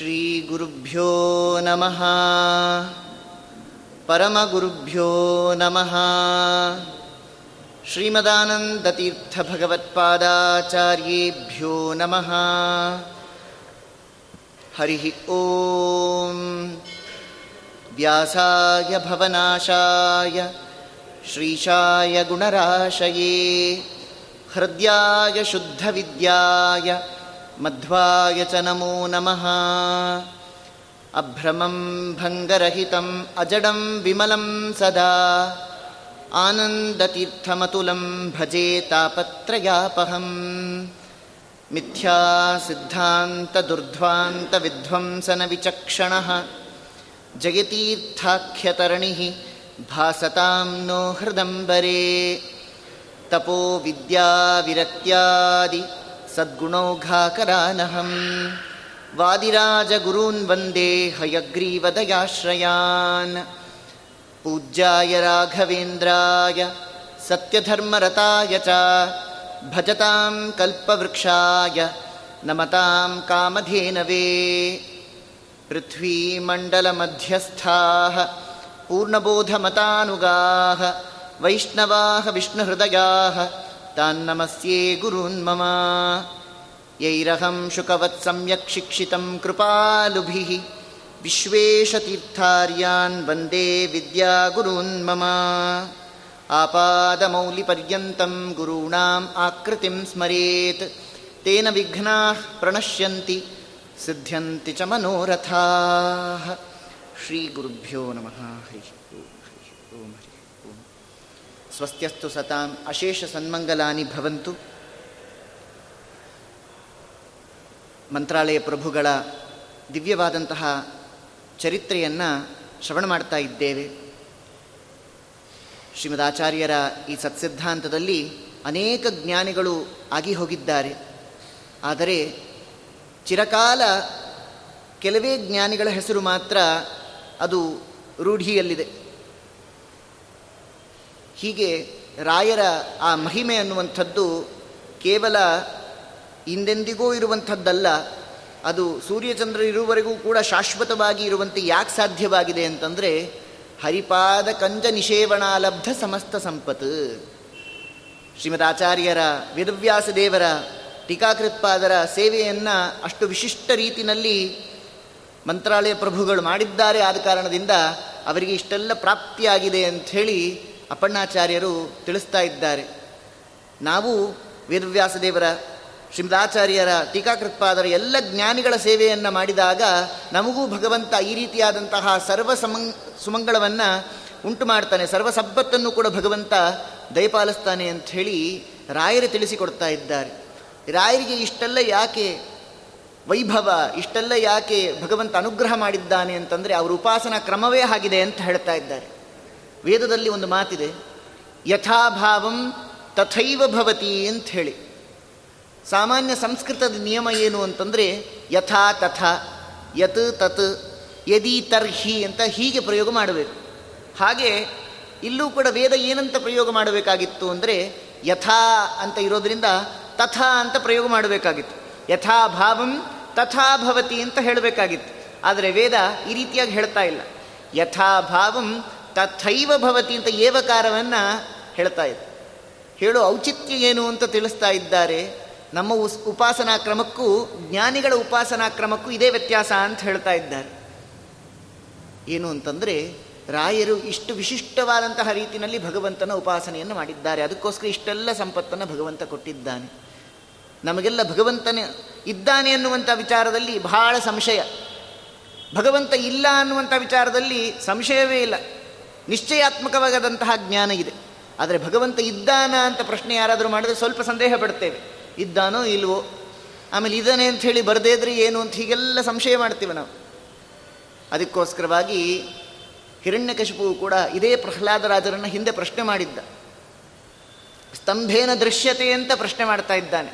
श्रीगुरुभ्यो नमः। परमगुरुभ्यो नमः। श्रीमदानन्दतीर्थभगवत्पादाचार्येभ्यो नमः। हरिः ॐ व्यासाय भवनाशाय श्रीशाय गुणराशये हृद्याय शुद्धविद्याय मध्वाय च नमो। नमः अभ्रमं भङ्गरहितम् अजडं विमलं सदा। आनन्दतीर्थमतुलं भजे तापत्रयापहम्। मिथ्यासिद्धान्तदुर्ध्वान्तविध्वंसनविचक्षणः जयतीर्थाख्यतरणिः भासतां नो हृदम्बरे। तपो विद्याविरक्त्यादि सद्गुणौघाकरानहं वादिराजगुरून् वन्दे हयग्रीवदयाश्रयान्। पूज्याय राघवेन्द्राय सत्यधर्मरताय च भजतां कल्पवृक्षाय नमतां कामधेनवे। पृथ्वीमण्डलमध्यस्थाः पूर्णबोधमतानुगाः वैष्णवाः विष्णुहृदयाः तान्नमस्ये गुरून्मम यैरहं शुकवत् सम्यक् शिक्षितं कृपालुभिः। विश्वेशतीर्थार्यान् वन्दे विद्यागुरून्मम आपादमौलिपर्यन्तं गुरूणाम् आकृतिं स्मरेत्। तेन विघ्नाः प्रणश्यन्ति सिद्ध्यन्ति च मनोरथाः। श्रीगुरुभ्यो नमः। हरिः ಸ್ವಸ್ತ್ಯಸ್ತು ಸತಾಂ ಅಶೇಷ ಸನ್ಮಂಗಲಾನಿ ಭವಂತು. ಮಂತ್ರಾಲಯ ಪ್ರಭುಗಳ ದಿವ್ಯವಾದಂತಹ ಚರಿತ್ರೆಯನ್ನು ಶ್ರವಣ ಮಾಡ್ತಾ ಇದ್ದೇವೆ. ಶ್ರೀಮದಾಚಾರ್ಯರ ಈ ಸತ್ಸಿದ್ಧಾಂತದಲ್ಲಿ ಅನೇಕ ಜ್ಞಾನಿಗಳು ಆಗಿ ಹೋಗಿದ್ದಾರೆ. ಆದರೆ ಚಿರಕಾಲ ಕೆಲವೇ ಜ್ಞಾನಿಗಳ ಹೆಸರು ಮಾತ್ರ ಅದು ರೂಢಿಯಲ್ಲಿದೆ. ಹೀಗೆ ರಾಯರ ಆ ಮಹಿಮೆ ಅನ್ನುವಂಥದ್ದು ಕೇವಲ ಹಿಂದೆಂದಿಗೂ ಇರುವಂಥದ್ದಲ್ಲ, ಅದು ಸೂರ್ಯಚಂದ್ರ ಇರುವವರೆಗೂ ಕೂಡ ಶಾಶ್ವತವಾಗಿ ಇರುವಂತೆ ಯಾಕೆ ಸಾಧ್ಯವಾಗಿದೆ ಅಂತಂದರೆ, ಹರಿಪಾದ ಕಂಜ ನಿಷೇವಣಾಲಬ್ಧ ಸಮಸ್ತ ಸಂಪತ್ತು ಶ್ರೀಮದ್ ಆಚಾರ್ಯರ ವೇದವ್ಯಾಸ ದೇವರ ಟೀಕಾಕೃತ್ಪಾದರ ಸೇವೆಯನ್ನು ಅಷ್ಟು ವಿಶಿಷ್ಟ ರೀತಿಯಲ್ಲಿ ಮಂತ್ರಾಲಯ ಪ್ರಭುಗಳು ಮಾಡಿದ್ದಾರೆ ಆದ ಕಾರಣದಿಂದ ಅವರಿಗೆ ಇಷ್ಟೆಲ್ಲ ಪ್ರಾಪ್ತಿಯಾಗಿದೆ ಅಂಥೇಳಿ ಅಪ್ಪಣ್ಣಾಚಾರ್ಯರು ತಿಳಿಸ್ತಾ ಇದ್ದಾರೆ. ನಾವು ವೇದವ್ಯಾಸದೇವರ, ಶ್ರೀಮದಾಚಾರ್ಯರ, ಟೀಕಾಕೃತ್ಪಾದರ ಎಲ್ಲ ಜ್ಞಾನಿಗಳ ಸೇವೆಯನ್ನು ಮಾಡಿದಾಗ ನಮಗೂ ಭಗವಂತ ಈ ರೀತಿಯಾದಂತಹ ಸರ್ವ ಸಮಂಗ್ ಸುಮಂಗಳವನ್ನು ಉಂಟು ಮಾಡ್ತಾನೆ. ಸರ್ವ ಸಬ್ಬತ್ತನ್ನು ಕೂಡ ಭಗವಂತ ದಯಪಾಲಿಸ್ತಾನೆ ಹೇಳಿ ರಾಯರು ತಿಳಿಸಿಕೊಡ್ತಾ ಇದ್ದಾರೆ. ರಾಯರಿಗೆ ಇಷ್ಟೆಲ್ಲ ಯಾಕೆ ವೈಭವ, ಇಷ್ಟೆಲ್ಲ ಯಾಕೆ ಭಗವಂತ ಅನುಗ್ರಹ ಮಾಡಿದ್ದಾನೆ ಅಂತಂದರೆ ಅವರ ಉಪಾಸನಾ ಕ್ರಮವೇ ಆಗಿದೆ ಅಂತ ಹೇಳ್ತಾ ಇದ್ದಾರೆ. ವೇದದಲ್ಲಿ ಒಂದು ಮಾತಿದೆ, ಯಥಾಭಾವಂ ತಥೈವ ಭವತಿ ಅಂತ ಹೇಳಿ ಸಾಮಾನ್ಯ ಸಂಸ್ಕೃತದ ನಿಯಮ ಏನು ಅಂತಂದರೆ, ಯಥಾ ತಥಾ, ಯತ್ ತತ್, ಯದಿ ತರ್ಹಿ ಅಂತ ಹೀಗೆ ಪ್ರಯೋಗ ಮಾಡಬೇಕು. ಹಾಗೆ ಇಲ್ಲೂ ಕೂಡ ವೇದ ಏನಂತ ಪ್ರಯೋಗ ಮಾಡಬೇಕಾಗಿತ್ತು ಅಂದರೆ, ಯಥಾ ಅಂತ ಇರೋದರಿಂದ ತಥಾ ಅಂತ ಪ್ರಯೋಗ ಮಾಡಬೇಕಾಗಿತ್ತು. ಯಥಾ ಭಾವಂ ತಥಾ ಭವತಿ ಅಂತ ಹೇಳಬೇಕಾಗಿತ್ತು. ಆದರೆ ವೇದ ಈ ರೀತಿಯಾಗಿ ಹೇಳ್ತಾ ಇಲ್ಲ. ಯಥಾ ಭಾವಂ ತಥೈವ ಭವತಿ ಅಂತ ಏವಕಾರವನ್ನು ಹೇಳ್ತಾ ಇದೆ ಹೇಳೋ, ಔಚಿತ್ಯ ಏನು ಅಂತ ತಿಳಿಸ್ತಾ ಇದ್ದಾರೆ. ನಮ್ಮ ಉಸ್, ಉಪಾಸನಾ ಕ್ರಮಕ್ಕೂ, ಜ್ಞಾನಿಗಳ ಉಪಾಸನಾ ಕ್ರಮಕ್ಕೂ ಇದೇ ವ್ಯತ್ಯಾಸ ಅಂತ ಹೇಳ್ತಾ ಇದ್ದಾರೆ. ಏನು ಅಂತಂದರೆ, ರಾಯರು ಇಷ್ಟು ವಿಶಿಷ್ಟವಾದಂತಹ ರೀತಿಯಲ್ಲಿ ಭಗವಂತನ ಉಪಾಸನೆಯನ್ನು ಮಾಡಿದ್ದಾರೆ. ಅದಕ್ಕೋಸ್ಕರ ಇಷ್ಟೆಲ್ಲ ಸಂಪತ್ತನ್ನು ಭಗವಂತ ಕೊಟ್ಟಿದ್ದಾನೆ. ನಮಗೆಲ್ಲ ಭಗವಂತನ ಇದ್ದಾನೆ ಅನ್ನುವಂಥ ವಿಚಾರದಲ್ಲಿ ಬಹಳ ಸಂಶಯ. ಭಗವಂತ ಇಲ್ಲ ಅನ್ನುವಂಥ ವಿಚಾರದಲ್ಲಿ ಸಂಶಯವೇ ಇಲ್ಲ. ನಿಶ್ಚಯಾತ್ಮಕವಾದಂತಹ ಜ್ಞಾನ ಇದೆ. ಆದರೆ ಭಗವಂತ ಇದ್ದಾನ ಅಂತ ಪ್ರಶ್ನೆ ಯಾರಾದರೂ ಮಾಡಿದ್ರೆ ಸ್ವಲ್ಪ ಸಂದೇಹ ಪಡ್ತೇವೆ. ಇದ್ದಾನೋ ಇಲ್ವೋ? ಆಮೇಲೆ ಇದ್ದಾನೆ ಅಂತ ಹೇಳಿ ಬರದೇ ಇದ್ರೆ ಏನು ಅಂತ ಹೀಗೆಲ್ಲ ಸಂಶಯ ಮಾಡ್ತೀವಿ ನಾವು. ಅದಕ್ಕೋಸ್ಕರವಾಗಿ ಹಿರಣ್ಯಕಶಿಪು ಕೂಡ ಇದೇ ಪ್ರಹ್ಲಾದರಾಜರನ್ನು ಹಿಂದೆ ಪ್ರಶ್ನೆ ಮಾಡಿದ್ದ. ಸ್ತಂಭೇನ ದೃಶ್ಯತೆ ಅಂತ ಪ್ರಶ್ನೆ ಮಾಡ್ತಾ ಇದ್ದಾನೆ.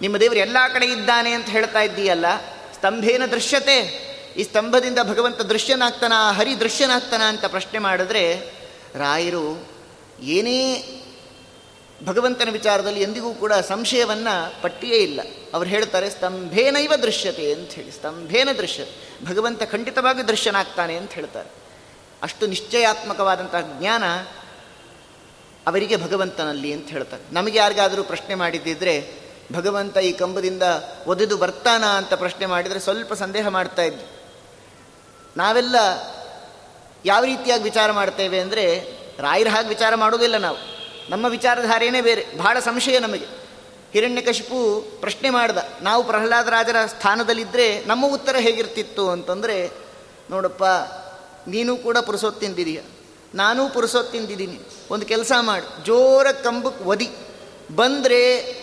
ನಿಮ್ಮ ದೇವರು ಎಲ್ಲ ಕಡೆ ಇದ್ದಾನೆ ಅಂತ ಹೇಳ್ತಾ ಇದ್ದೀಯಲ್ಲ, ಸ್ತಂಭೇನ ದೃಶ್ಯತೆ ಈ ಸ್ತಂಭದಿಂದ ಭಗವಂತ ದೃಶ್ಯನಾಗ್ತಾನ, ಹರಿ ದೃಶ್ಯನಾಗ್ತಾನ ಅಂತ ಪ್ರಶ್ನೆ ಮಾಡಿದ್ರೆ, ರಾಯರು ಏನೇ ಭಗವಂತನ ವಿಚಾರದಲ್ಲಿ ಎಂದಿಗೂ ಕೂಡ ಸಂಶಯವನ್ನು ಪಟ್ಟಿಯೇ ಇಲ್ಲ. ಅವ್ರು ಹೇಳ್ತಾರೆ, ಸ್ತಂಭೇನೈವ ದೃಶ್ಯತೆ ಅಂತ ಹೇಳಿ. ಸ್ತಂಭೇನ ದೃಶ್ಯ. ಭಗವಂತ ಖಂಡಿತವಾಗಿ ದೃಶ್ಯನಾಗ್ತಾನೆ ಅಂತ ಹೇಳ್ತಾರೆ. ಅಷ್ಟು ನಿಶ್ಚಯಾತ್ಮಕವಾದಂತಹ ಜ್ಞಾನ ಅವರಿಗೆ ಭಗವಂತನಲ್ಲಿ ಅಂತ ಹೇಳ್ತಾರೆ. ನಮಗೆ ಯಾರಿಗಾದರೂ ಪ್ರಶ್ನೆ ಮಾಡಿದ್ದಿದ್ರೆ, ಭಗವಂತ ಈ ಕಂಬದಿಂದ ಒದೆದು ಬರ್ತಾನ ಅಂತ ಪ್ರಶ್ನೆ ಮಾಡಿದರೆ ಸ್ವಲ್ಪ ಸಂದೇಹ ಮಾಡ್ತಾ ನಾವೆಲ್ಲ ಯಾವ ರೀತಿಯಾಗಿ ವಿಚಾರ ಮಾಡ್ತೇವೆ ಅಂದರೆ ರಾಯರ ಹಾಗೆ ವಿಚಾರ ಮಾಡೋದಿಲ್ಲ ನಾವು. ನಮ್ಮ ವಿಚಾರಧಾರೆಯೇ ಬೇರೆ. ಬಹಳ ಸಂಶಯ ನಮಗೆ. ಹಿರಣ್ಯಕಶಿಪು ಪ್ರಶ್ನೆ ಮಾಡ್ದ, ನಾವು ಪ್ರಹ್ಲಾದ ರಾಜರ ಸ್ಥಾನದಲ್ಲಿದ್ದರೆ ನಮ್ಮ ಉತ್ತರ ಹೇಗಿರ್ತಿತ್ತು ಅಂತಂದರೆ, ನೋಡಪ್ಪ, ನೀನು ಕೂಡ ಪುರುಸೊತ್ತಿಂದಿದೀಯ ನಾನೂ ಪುರುಸೊತ್ತಿಂದಿದ್ದೀನಿ ಒಂದು ಕೆಲಸ ಮಾಡಿ. ಜೋರ ಕಂಬಕ್ಕೆ ಒದಿ. ಬಂದರೆ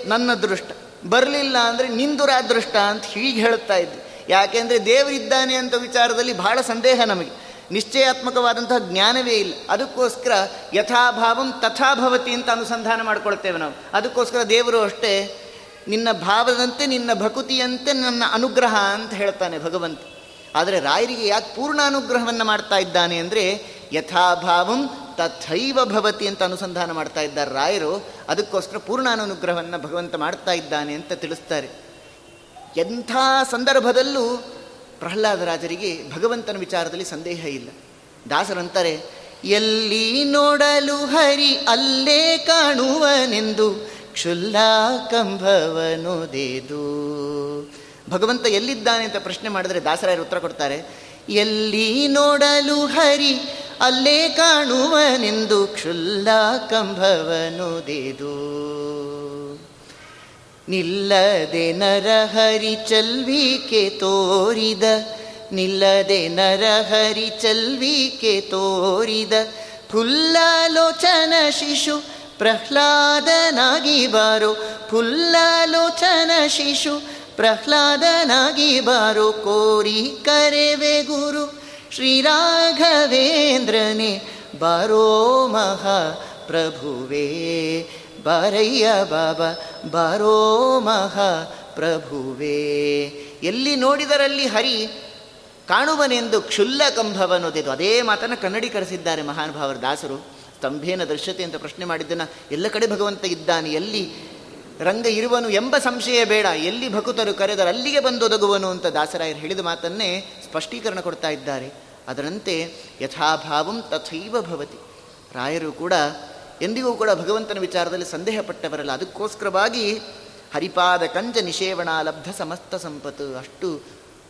ನನ್ನ ಅದೃಷ್ಟ ಬರಲಿಲ್ಲ ಅಂದರೆ ನಿಂದುರಾದೃಷ್ಟ ಅಂತ ಹೀಗೆ ಹೇಳ್ತಾ ಇದ್ದೆ. ಯಾಕೆಂದರೆ ದೇವರಿದ್ದಾನೆ ಅಂತ ವಿಚಾರದಲ್ಲಿ ಬಹಳ ಸಂದೇಹ ನಮಗೆ. ನಿಶ್ಚಯಾತ್ಮಕವಾದಂತಹ ಜ್ಞಾನವೇ ಇಲ್ಲ. ಅದಕ್ಕೋಸ್ಕರ ಯಥಾಭಾವಂ ತಥಾಭವತಿ ಅಂತ ಅನುಸಂಧಾನ ಮಾಡ್ಕೊಳ್ತೇವೆ ನಾವು. ಅದಕ್ಕೋಸ್ಕರ ದೇವರು ಅಷ್ಟೇ ನಿನ್ನ ಭಾವದಂತೆ, ನಿನ್ನ ಭಕುತಿಯಂತೆ, ನನ್ನ ಅನುಗ್ರಹ ಅಂತ ಹೇಳ್ತಾನೆ ಭಗವಂತ. ಆದರೆ ರಾಯರಿಗೆ ಯಾಕೆ ಪೂರ್ಣ ಅನುಗ್ರಹವನ್ನು ಮಾಡ್ತಾ ಇದ್ದಾನೆ ಅಂದರೆ ಯಥಾಭಾವಂ ತಥೈವ ಭವತಿ ಅಂತ ಅನುಸಂಧಾನ ಮಾಡ್ತಾ ಇದ್ದಾರೆ ರಾಯರು. ಅದಕ್ಕೋಸ್ಕರ ಪೂರ್ಣ ಅನುಗ್ರಹವನ್ನು ಭಗವಂತ ಮಾಡ್ತಾ ಇದ್ದಾನೆ ಅಂತ ತಿಳಿಸ್ತಾರೆ. ಎಂಥ ಸಂದರ್ಭದಲ್ಲೂ ಪ್ರಹ್ಲಾದರಾಜರಿಗೆ ಭಗವಂತನ ವಿಚಾರದಲ್ಲಿ ಸಂದೇಹ ಇಲ್ಲ. ದಾಸರಂತಾರೆ, ಎಲ್ಲಿ ನೋಡಲು ಹರಿ ಅಲ್ಲೇ ಕಾಣುವನೆಂದು ಕ್ಷುಲ್ಲಾ ಕಂಭವನುದೇದು ಭಗವಂತ ಎಲ್ಲಿದ್ದಾನೆ ಅಂತ ಪ್ರಶ್ನೆ ಮಾಡಿದರೆ ದಾಸರಾಯರು ಉತ್ತರ ಕೊಡ್ತಾರೆ, ಎಲ್ಲಿ ನೋಡಲು ಹರಿ ಅಲ್ಲೇ ಕಾಣುವನೆಂದು ಕ್ಷುಲ್ಲಾ ಕಂಭವನುದೇದು ನಿಲ್ಲದೆ ನರಹರಿ ಚಲ್ವಿಕೆ ತೋರಿದ, ನಿಲ್ಲದೆ ನರಹರಿ ಚಲ್ವಿಕೆ ತೋರಿದ ಫುಲ್ಲಲೋಚನ ಶಿಶು ಪ್ರಹ್ಲಾದನಾಗಿ ಬಾರೋ ಫುಲ್ಲಲೋಚನ ಶಿಶು ಪ್ರಹ್ಲಾದನಾಗಿ ಬಾರೋ ಕೋರಿ ಕರೆವೆ ಗುರು ಶ್ರೀರಾಘವೇಂದ್ರನೇ ಬಾರೋ ಮಹಾ ಪ್ರಭುವೇ ಬಾರಯ್ಯ ಬಾಬಾ, ಬಾರೋ ಮಹಾ ಪ್ರಭುವೇ. ಎಲ್ಲಿ ನೋಡಿದರಲ್ಲಿ ಹರಿ ಕಾಣುವನೆಂದು ಕ್ಷುಲ್ಲ ಕಂಭವನ್ನೋದಿದು ಅದೇ ಮಾತನ್ನು ಕನ್ನಡೀಕರಿಸಿದ್ದಾರೆ ಮಹಾನುಭಾವರ ದಾಸರು. ಸ್ತಂಭೇನ ದೃಶ್ಯತೆ ಅಂತ ಪ್ರಶ್ನೆ ಮಾಡಿದ್ದನ್ನು ಎಲ್ಲ ಕಡೆ ಭಗವಂತ ಇದ್ದಾನೆ, ಎಲ್ಲಿ ರಂಗ ಇರುವನು ಎಂಬ ಸಂಶಯ ಬೇಡ, ಎಲ್ಲಿ ಭಕುತರು ಕರೆದರು ಅಲ್ಲಿಗೆ ಬಂದು ಒದಗುವನು ಅಂತ ದಾಸರಾಯರು ಹೇಳಿದ ಮಾತನ್ನೇ ಸ್ಪಷ್ಟೀಕರಣ ಕೊಡ್ತಾ ಇದ್ದಾರೆ. ಅದರಂತೆ ಯಥಾಭಾವಂ ತಥೈವ ಭವತಿ. ರಾಯರು ಕೂಡ ಎಂದಿಗೂ ಕೂಡ ಭಗವಂತನ ವಿಚಾರದಲ್ಲಿ ಸಂದೇಹ ಪಟ್ಟವರಲ್ಲ ಅದಕ್ಕೋಸ್ಕರವಾಗಿ ಹರಿಪಾದ ಕಂಜ ನಿಷೇವಣ ಲಬ್ಧ ಸಮಸ್ತ ಸಂಪತ್ತು ಅಷ್ಟು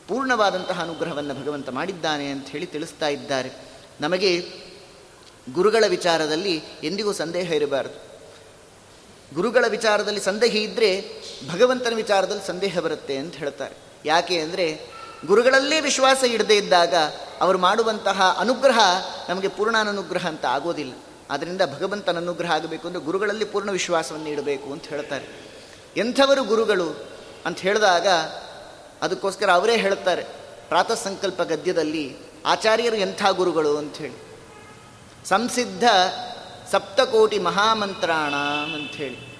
ಪೂರ್ಣವಾದಂತಹ ಅನುಗ್ರಹವನ್ನು ಭಗವಂತ ಮಾಡಿದ್ದಾನೆ ಅಂತ ಹೇಳಿ ತಿಳಿಸ್ತಾ ಇದ್ದಾರೆ. ನಮಗೆ ಗುರುಗಳ ವಿಚಾರದಲ್ಲಿ ಎಂದಿಗೂ ಸಂದೇಹ ಇರಬಾರದು. ಗುರುಗಳ ವಿಚಾರದಲ್ಲಿ ಸಂದೇಹ ಇದ್ದರೆ ಭಗವಂತನ ವಿಚಾರದಲ್ಲಿ ಸಂದೇಹ ಬರುತ್ತೆ ಅಂತ ಹೇಳ್ತಾರೆ. ಯಾಕೆ ಅಂದರೆ ಗುರುಗಳಲ್ಲೇ ವಿಶ್ವಾಸ ಇಡದೇ ಇದ್ದಾಗ ಅವರು ಮಾಡುವಂತಹ ಅನುಗ್ರಹ ನಮಗೆ ಪೂರ್ಣಾನುಗ್ರಹ ಅಂತ ಆಗೋದಿಲ್ಲ. ಆದ್ದರಿಂದ ಭಗವಂತನ ಅನುಗ್ರಹ ಆಗಬೇಕು ಅಂದರೆ ಗುರುಗಳಲ್ಲಿ ಪೂರ್ಣ ವಿಶ್ವಾಸವನ್ನು ಇಡಬೇಕು ಅಂತ ಹೇಳ್ತಾರೆ. ಎಂಥವರು ಗುರುಗಳು ಅಂತ ಹೇಳಿದಾಗ ಅದಕ್ಕೋಸ್ಕರ ಅವರೇ ಹೇಳ್ತಾರೆ ಪ್ರಾತಃ ಸಂಕಲ್ಪ ಗದ್ಯದಲ್ಲಿ ಆಚಾರ್ಯರು ಎಂಥ ಗುರುಗಳು ಅಂಥೇಳಿ ಸಂಸಿದ್ಧ ಸಪ್ತಕೋಟಿ ಮಹಾಮಂತ್ರಾಣ ಅಂಥೇಳಿ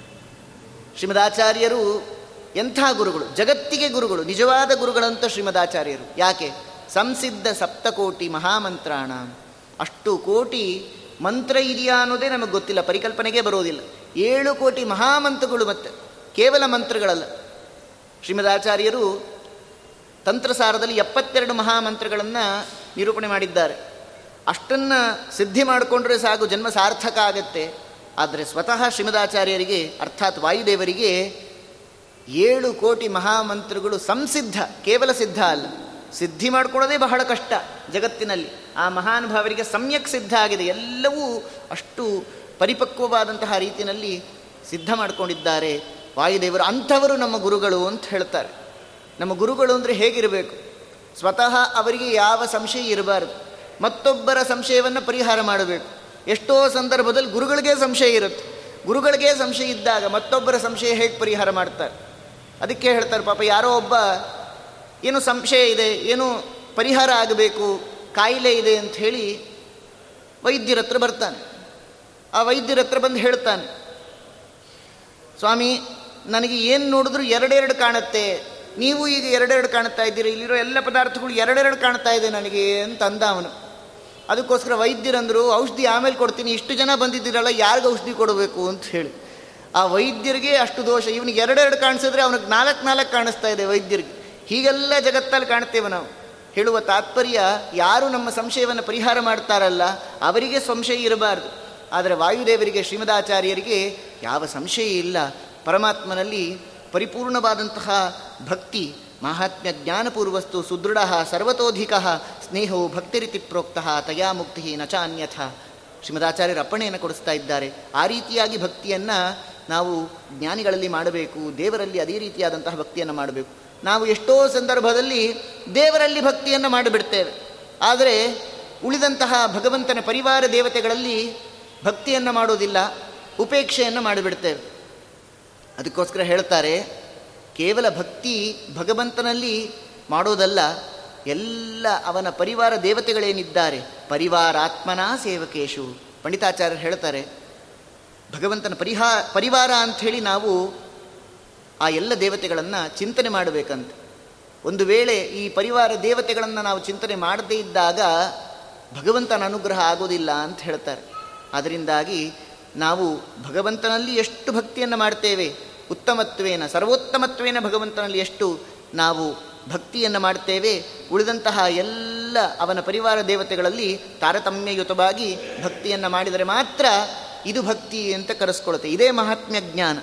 ಶ್ರೀಮದಾಚಾರ್ಯರು ಎಂಥ ಗುರುಗಳು? ಜಗತ್ತಿಗೆ ಗುರುಗಳು, ನಿಜವಾದ ಗುರುಗಳಂತ ಶ್ರೀಮದಾಚಾರ್ಯರು. ಯಾಕೆ? ಸಂಸಿದ್ಧ ಸಪ್ತಕೋಟಿ ಮಹಾಮಂತ್ರಾಣ. ಅಷ್ಟು ಕೋಟಿ ಮಂತ್ರ ಇದೆಯಾ ಅನ್ನೋದೇ ನಮಗೆ ಗೊತ್ತಿಲ್ಲ, ಪರಿಕಲ್ಪನೆಗೆ ಬರೋದಿಲ್ಲ. ಏಳು ಕೋಟಿ ಮಹಾಮಂತ್ರಗಳು ಮತ್ತೆ, ಕೇವಲ ಮಂತ್ರಗಳಲ್ಲ. ಶ್ರೀಮದಾಚಾರ್ಯರು ತಂತ್ರಸಾರದಲ್ಲಿ ಎಪ್ಪತ್ತೆರಡು ಮಹಾಮಂತ್ರಗಳನ್ನು ನಿರೂಪಣೆ ಮಾಡಿದ್ದಾರೆ. ಅಷ್ಟನ್ನು ಸಿದ್ಧಿ ಮಾಡಿಕೊಂಡ್ರೆ ಸಾಕು, ಜನ್ಮ ಸಾರ್ಥಕ ಆಗತ್ತೆ. ಆದರೆ ಸ್ವತಃ ಶ್ರೀಮದಾಚಾರ್ಯರಿಗೆ ಅರ್ಥಾತ್ ವಾಯುದೇವರಿಗೆ, ಏಳು ಕೋಟಿ ಮಹಾಮಂತ್ರಗಳು ಸಂಸಿದ್ಧ, ಕೇವಲ ಸಿದ್ಧ ಅಲ್ಲ. ಸಿದ್ಧಿ ಮಾಡ್ಕೊಳ್ಳೋದೇ ಬಹಳ ಕಷ್ಟ ಜಗತ್ತಿನಲ್ಲಿ. ಆ ಮಹಾನುಭಾವರಿಗೆ ಸಮ್ಯಕ್ ಸಿದ್ಧ ಆಗಿದೆ. ಎಲ್ಲವೂ ಅಷ್ಟು ಪರಿಪಕ್ವವಾದಂತಹ ರೀತಿಯಲ್ಲಿ ಸಿದ್ಧ ಮಾಡಿಕೊಂಡಿದ್ದಾರೆ. ವಾಯುದೇವರು ಅಂಥವರು ನಮ್ಮ ಗುರುಗಳು ಅಂತ ಹೇಳ್ತಾರೆ. ನಮ್ಮ ಗುರುಗಳು ಅಂದರೆ ಹೇಗಿರಬೇಕು? ಸ್ವತಃ ಅವರಿಗೆ ಯಾವ ಸಂಶಯ ಇರಬಾರದು. ಮತ್ತೊಬ್ಬರ ಸಂಶಯವನ್ನು ಪರಿಹಾರ ಮಾಡಬೇಕು. ಎಷ್ಟೋ ಸಂದರ್ಭದಲ್ಲಿ ಗುರುಗಳಿಗೆ ಸಂಶಯ ಇರುತ್ತೆ. ಗುರುಗಳಿಗೆ ಸಂಶಯ ಇದ್ದಾಗ ಮತ್ತೊಬ್ಬರ ಸಂಶಯ ಹೇಗೆ ಪರಿಹಾರ ಮಾಡ್ತಾರೆ? ಅದಕ್ಕೆ ಹೇಳ್ತಾರೆ ಪಾಪ, ಯಾರೋ ಒಬ್ಬ ಏನು ಸಂಶಯ ಇದೆ, ಏನು ಪರಿಹಾರ ಆಗಬೇಕು, ಕಾಯಿಲೆ ಇದೆ ಅಂತ ಹೇಳಿ ವೈದ್ಯರ ಹತ್ರ ಬರ್ತಾನೆ. ಆ ವೈದ್ಯರ ಹತ್ರ ಬಂದು ಹೇಳ್ತಾನೆ, ಸ್ವಾಮಿ, ನನಗೆ ಏನು ನೋಡಿದ್ರು ಎರಡೆರಡು ಕಾಣುತ್ತೆ, ನೀವು ಈಗ ಎರಡೆರಡು ಕಾಣ್ತಾ ಇದ್ದೀರಿ, ಇಲ್ಲಿರೋ ಎಲ್ಲ ಪದಾರ್ಥಗಳು ಎರಡೆರಡು ಕಾಣ್ತಾ ಇದೆ ನನಗೆ ಅಂತ ಅಂದ ಅವನು. ಅದಕ್ಕೋಸ್ಕರ ವೈದ್ಯರಂದರು, ಔಷಧಿ ಆಮೇಲೆ ಕೊಡ್ತೀನಿ, ಇಷ್ಟು ಜನ ಬಂದಿದ್ದೀರಲ್ಲ, ಯಾರಿಗೆ ಔಷಧಿ ಕೊಡಬೇಕು ಅಂತ ಹೇಳಿ. ಆ ವೈದ್ಯರಿಗೆ ಅಷ್ಟು ದೋಷ, ಇವನಿಗೆ ಎರಡೆರಡು ಕಾಣಿಸಿದ್ರೆ ಅವನಿಗೆ ನಾಲ್ಕು ನಾಲ್ಕು ಕಾಣಿಸ್ತಾ ಇದೆ ವೈದ್ಯರಿಗೆ. ಹೀಗೆಲ್ಲ ಜಗತ್ತಲ್ಲಿ ಕಾಣ್ತೇವೆ ನಾವು. ಹೇಳುವ ತಾತ್ಪರ್ಯ ಯಾರು ನಮ್ಮ ಸಂಶಯವನ್ನು ಪರಿಹಾರ ಮಾಡ್ತಾರಲ್ಲ, ಅವರಿಗೆ ಸಂಶಯ ಇರಬಾರ್ದು. ಆದರೆ ವಾಯುದೇವರಿಗೆ, ಶ್ರೀಮದಾಚಾರ್ಯರಿಗೆ ಯಾವ ಸಂಶಯ ಇಲ್ಲ. ಪರಮಾತ್ಮನಲ್ಲಿ ಪರಿಪೂರ್ಣವಾದಂತಹ ಭಕ್ತಿ, ಮಹಾತ್ಮ್ಯ, ಜ್ಞಾನಪೂರ್ವಸ್ತು, ಸುದೃಢ, ಸರ್ವತೋಧಿಕ ಸ್ನೇಹವು ಭಕ್ತಿರಿತಿ ಪ್ರೋಕ್ತ, ತಯಾ ಮುಕ್ತಿ ನಚ ಅನ್ಯಥ. ಶ್ರೀಮದಾಚಾರ್ಯರ ಅಪ್ಪಣೆಯನ್ನು ಕೊಡಿಸ್ತಾ ಇದ್ದಾರೆ. ಆ ರೀತಿಯಾಗಿ ಭಕ್ತಿಯನ್ನು ನಾವು ಜ್ಞಾನಿಗಳಲ್ಲಿ ಮಾಡಬೇಕು, ದೇವರಲ್ಲಿ ಅದೇ ರೀತಿಯಾದಂತಹ ಭಕ್ತಿಯನ್ನು ಮಾಡಬೇಕು. ನಾವು ಎಷ್ಟೋ ಸಂದರ್ಭದಲ್ಲಿ ದೇವರಲ್ಲಿ ಭಕ್ತಿಯನ್ನು ಮಾಡಿಬಿಡ್ತೇವೆ. ಆದರೆ ಉಳಿದಂತಹ ಭಗವಂತನ ಪರಿವಾರ ದೇವತೆಗಳಲ್ಲಿ ಭಕ್ತಿಯನ್ನು ಮಾಡೋದಿಲ್ಲ, ಉಪೇಕ್ಷೆಯನ್ನು ಮಾಡಿಬಿಡ್ತೇವೆ. ಅದಕ್ಕೋಸ್ಕರ ಹೇಳ್ತಾರೆ, ಕೇವಲ ಭಕ್ತಿ ಭಗವಂತನಲ್ಲಿ ಮಾಡೋದಲ್ಲ, ಎಲ್ಲ ಅವನ ಪರಿವಾರ ದೇವತೆಗಳೇನಿದ್ದಾರೆ? ಪರಿವಾರಾತ್ಮನ ಸೇವಕೇಶು. ಪಂಡಿತಾಚಾರ್ಯರು ಹೇಳ್ತಾರೆ, ಭಗವಂತನ ಪರಿಹಾ, ಪರಿವಾರ ಅಂಥೇಳಿ ನಾವು ಆ ಎಲ್ಲ ದೇವತೆಗಳನ್ನು ಚಿಂತನೆ ಮಾಡಬೇಕಂತ. ಒಂದು ವೇಳೆ ಈ ಪರಿವಾರ ದೇವತೆಗಳನ್ನು ನಾವು ಚಿಂತನೆ ಮಾಡದೇ ಇದ್ದಾಗ ಭಗವಂತನ ಅನುಗ್ರಹ ಆಗೋದಿಲ್ಲ ಅಂತ ಹೇಳ್ತಾರೆ. ಅದರಿಂದಾಗಿ ನಾವು ಭಗವಂತನಲ್ಲಿ ಎಷ್ಟು ಭಕ್ತಿಯನ್ನು ಮಾಡ್ತೇವೆ, ಉತ್ತಮತ್ವೇನ, ಸರ್ವೋತ್ತಮತ್ವೇನ ಭಗವಂತನಲ್ಲಿ ಎಷ್ಟು ನಾವು ಭಕ್ತಿಯನ್ನು ಮಾಡ್ತೇವೆ, ಉಳಿದಂತಹ ಎಲ್ಲ ಅವನ ಪರಿವಾರ ದೇವತೆಗಳಲ್ಲಿ ತಾರತಮ್ಯಯುತವಾಗಿ ಭಕ್ತಿಯನ್ನು ಮಾಡಿದರೆ ಮಾತ್ರ ಇದು ಭಕ್ತಿ ಅಂತ ಕರೆಸ್ಕೊಳುತ್ತೆ. ಇದೇ ಮಹಾತ್ಮ್ಯ ಜ್ಞಾನ.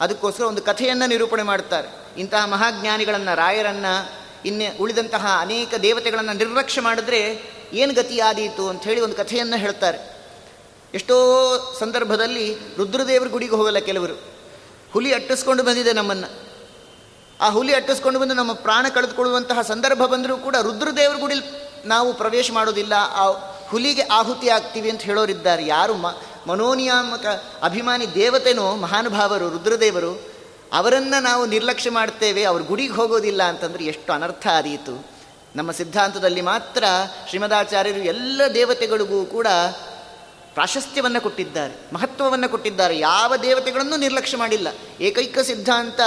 ಅದಕ್ಕೋಸ್ಕರ ಒಂದು ಕಥೆಯನ್ನು ನಿರೂಪಣೆ ಮಾಡ್ತಾರೆ ಇಂತಹ ಮಹಾಜ್ಞಾನಿಗಳನ್ನು, ರಾಯರನ್ನು, ಇನ್ನು ಉಳಿದಂತಹ ಅನೇಕ ದೇವತೆಗಳನ್ನು ನಿರ್ಲಕ್ಷ್ಯ ಮಾಡಿದ್ರೆ ಏನು ಗತಿಯಾದೀತು ಹೇಳಿ ಒಂದು ಕಥೆಯನ್ನು ಹೇಳ್ತಾರೆ. ಎಷ್ಟೋ ಸಂದರ್ಭದಲ್ಲಿ ರುದ್ರದೇವರ ಗುಡಿಗೆ ಹೋಗಲ್ಲ ಕೆಲವರು. ಹುಲಿ ಅಟ್ಟಿಸ್ಕೊಂಡು ಬಂದಿದೆ ನಮ್ಮನ್ನು. ಆ ಹುಲಿ ಅಟ್ಟಿಸ್ಕೊಂಡು ಬಂದು ನಮ್ಮ ಪ್ರಾಣ ಕಳೆದುಕೊಳ್ಳುವಂತಹ ಸಂದರ್ಭ ಬಂದರೂ ಕೂಡ ರುದ್ರದೇವರ ಗುಡಿಲಿ ನಾವು ಪ್ರವೇಶ ಮಾಡೋದಿಲ್ಲ. ಆ ಹುಲಿಗೆ ಆಹುತಿ ಆಗ್ತೀವಿ ಅಂತ ಹೇಳೋರಿದ್ದಾರೆ. ಯಾರು ಮ ಮನೋನಿಯಾಮಕ ಅಭಿಮಾನಿ ದೇವತೆನೋ, ಮಹಾನುಭಾವರು, ರುದ್ರದೇವರು, ಅವರನ್ನು ನಾವು ನಿರ್ಲಕ್ಷ್ಯ ಮಾಡ್ತೇವೆ, ಅವ್ರ ಗುಡಿಗೆ ಹೋಗೋದಿಲ್ಲ ಅಂತಂದರೆ ಎಷ್ಟು ಅನರ್ಥ ಆದೀತು. ನಮ್ಮ ಸಿದ್ಧಾಂತದಲ್ಲಿ ಮಾತ್ರ ಶ್ರೀಮದಾಚಾರ್ಯರು ಎಲ್ಲ ದೇವತೆಗಳಿಗೂ ಕೂಡ ಪ್ರಾಶಸ್ತ್ಯವನ್ನು ಕೊಟ್ಟಿದ್ದಾರೆ, ಮಹತ್ವವನ್ನು ಕೊಟ್ಟಿದ್ದಾರೆ. ಯಾವ ದೇವತೆಗಳನ್ನು ನಿರ್ಲಕ್ಷ್ಯ ಮಾಡಿಲ್ಲ. ಏಕೈಕ ಸಿದ್ಧಾಂತ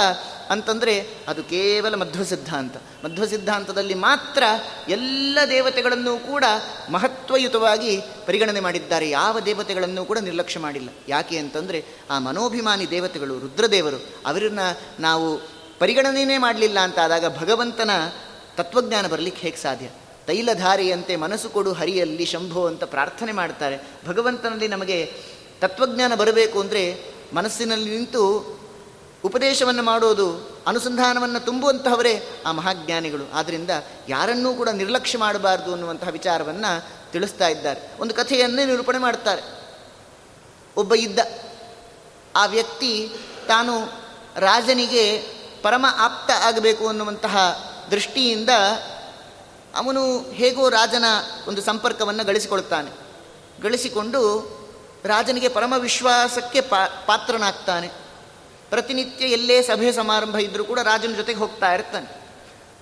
ಅಂತಂದರೆ ಅದು ಕೇವಲ ಮಧ್ವ ಸಿದ್ಧಾಂತ ಮಧ್ವ ಸಿದ್ಧಾಂತದಲ್ಲಿ ಮಾತ್ರ ಎಲ್ಲ ದೇವತೆಗಳನ್ನು ಕೂಡ ಮಹತ್ವಯುತವಾಗಿ ಪರಿಗಣನೆ ಮಾಡಿದ್ದಾರೆ. ಯಾವ ದೇವತೆಗಳನ್ನು ಕೂಡ ನಿರ್ಲಕ್ಷ್ಯ ಮಾಡಿಲ್ಲ. ಯಾಕೆ ಅಂತಂದರೆ ಆ ಮನೋಭಿಮಾನಿ ದೇವತೆಗಳು, ರುದ್ರದೇವರು, ಅವರನ್ನ ನಾವು ಪರಿಗಣನೆಯೇ ಮಾಡಲಿಲ್ಲ ಅಂತ ಆದಾಗ ಭಗವಂತನ ತತ್ವಜ್ಞಾನ ಬರಲಿಕ್ಕೆ ಹೇಗೆ ಸಾಧ್ಯ? ತೈಲಧಾರಿಯಂತೆ ಮನಸ್ಸು ಕೊಡು ಹರಿಯಲ್ಲಿ ಶಂಭೋ ಅಂತ ಪ್ರಾರ್ಥನೆ ಮಾಡ್ತಾರೆ. ಭಗವಂತನಲ್ಲಿ ನಮಗೆ ತತ್ವಜ್ಞಾನ ಬರಬೇಕು ಅಂದರೆ ಮನಸ್ಸಿನಲ್ಲಿ ನಿಂತು ಉಪದೇಶವನ್ನು ಮಾಡೋದು, ಅನುಸಂಧಾನವನ್ನು ತುಂಬುವಂತಹವರೇ ಆ ಮಹಾಜ್ಞಾನಿಗಳು. ಆದ್ದರಿಂದ ಯಾರನ್ನೂ ಕೂಡ ನಿರ್ಲಕ್ಷ್ಯ ಮಾಡಬಾರ್ದು ಅನ್ನುವಂತಹ ವಿಚಾರವನ್ನು ತಿಳಿಸ್ತಾ ಇದ್ದಾರೆ. ಒಂದು ಕಥೆಯನ್ನೇ ನಿರೂಪಣೆ ಮಾಡ್ತಾರೆ. ಒಬ್ಬ ಇದ್ದ ಆ ವ್ಯಕ್ತಿ ತಾನು ರಾಜನಿಗೆ ಪರಮ ಆಪ್ತ ಆಗಬೇಕು ಅನ್ನುವಂತಹ ದೃಷ್ಟಿಯಿಂದ ಅವನು ಹೇಗೋ ರಾಜನ ಒಂದು ಸಂಪರ್ಕವನ್ನು ಗಳಿಸಿಕೊಳ್ತಾನೆ ಗಳಿಸಿಕೊಂಡು ರಾಜನಿಗೆ ಪರಮ ವಿಶ್ವಾಸಕ್ಕೆ ಪಾ, ಪಾತ್ರನಾಗ್ತಾನೆ. ಪ್ರತಿನಿತ್ಯ ಎಲ್ಲೇ ಸಭೆ ಸಮಾರಂಭ ಇದ್ದರೂ ಕೂಡ ರಾಜನ ಜೊತೆಗೆ ಹೋಗ್ತಾ ಇರ್ತಾನೆ.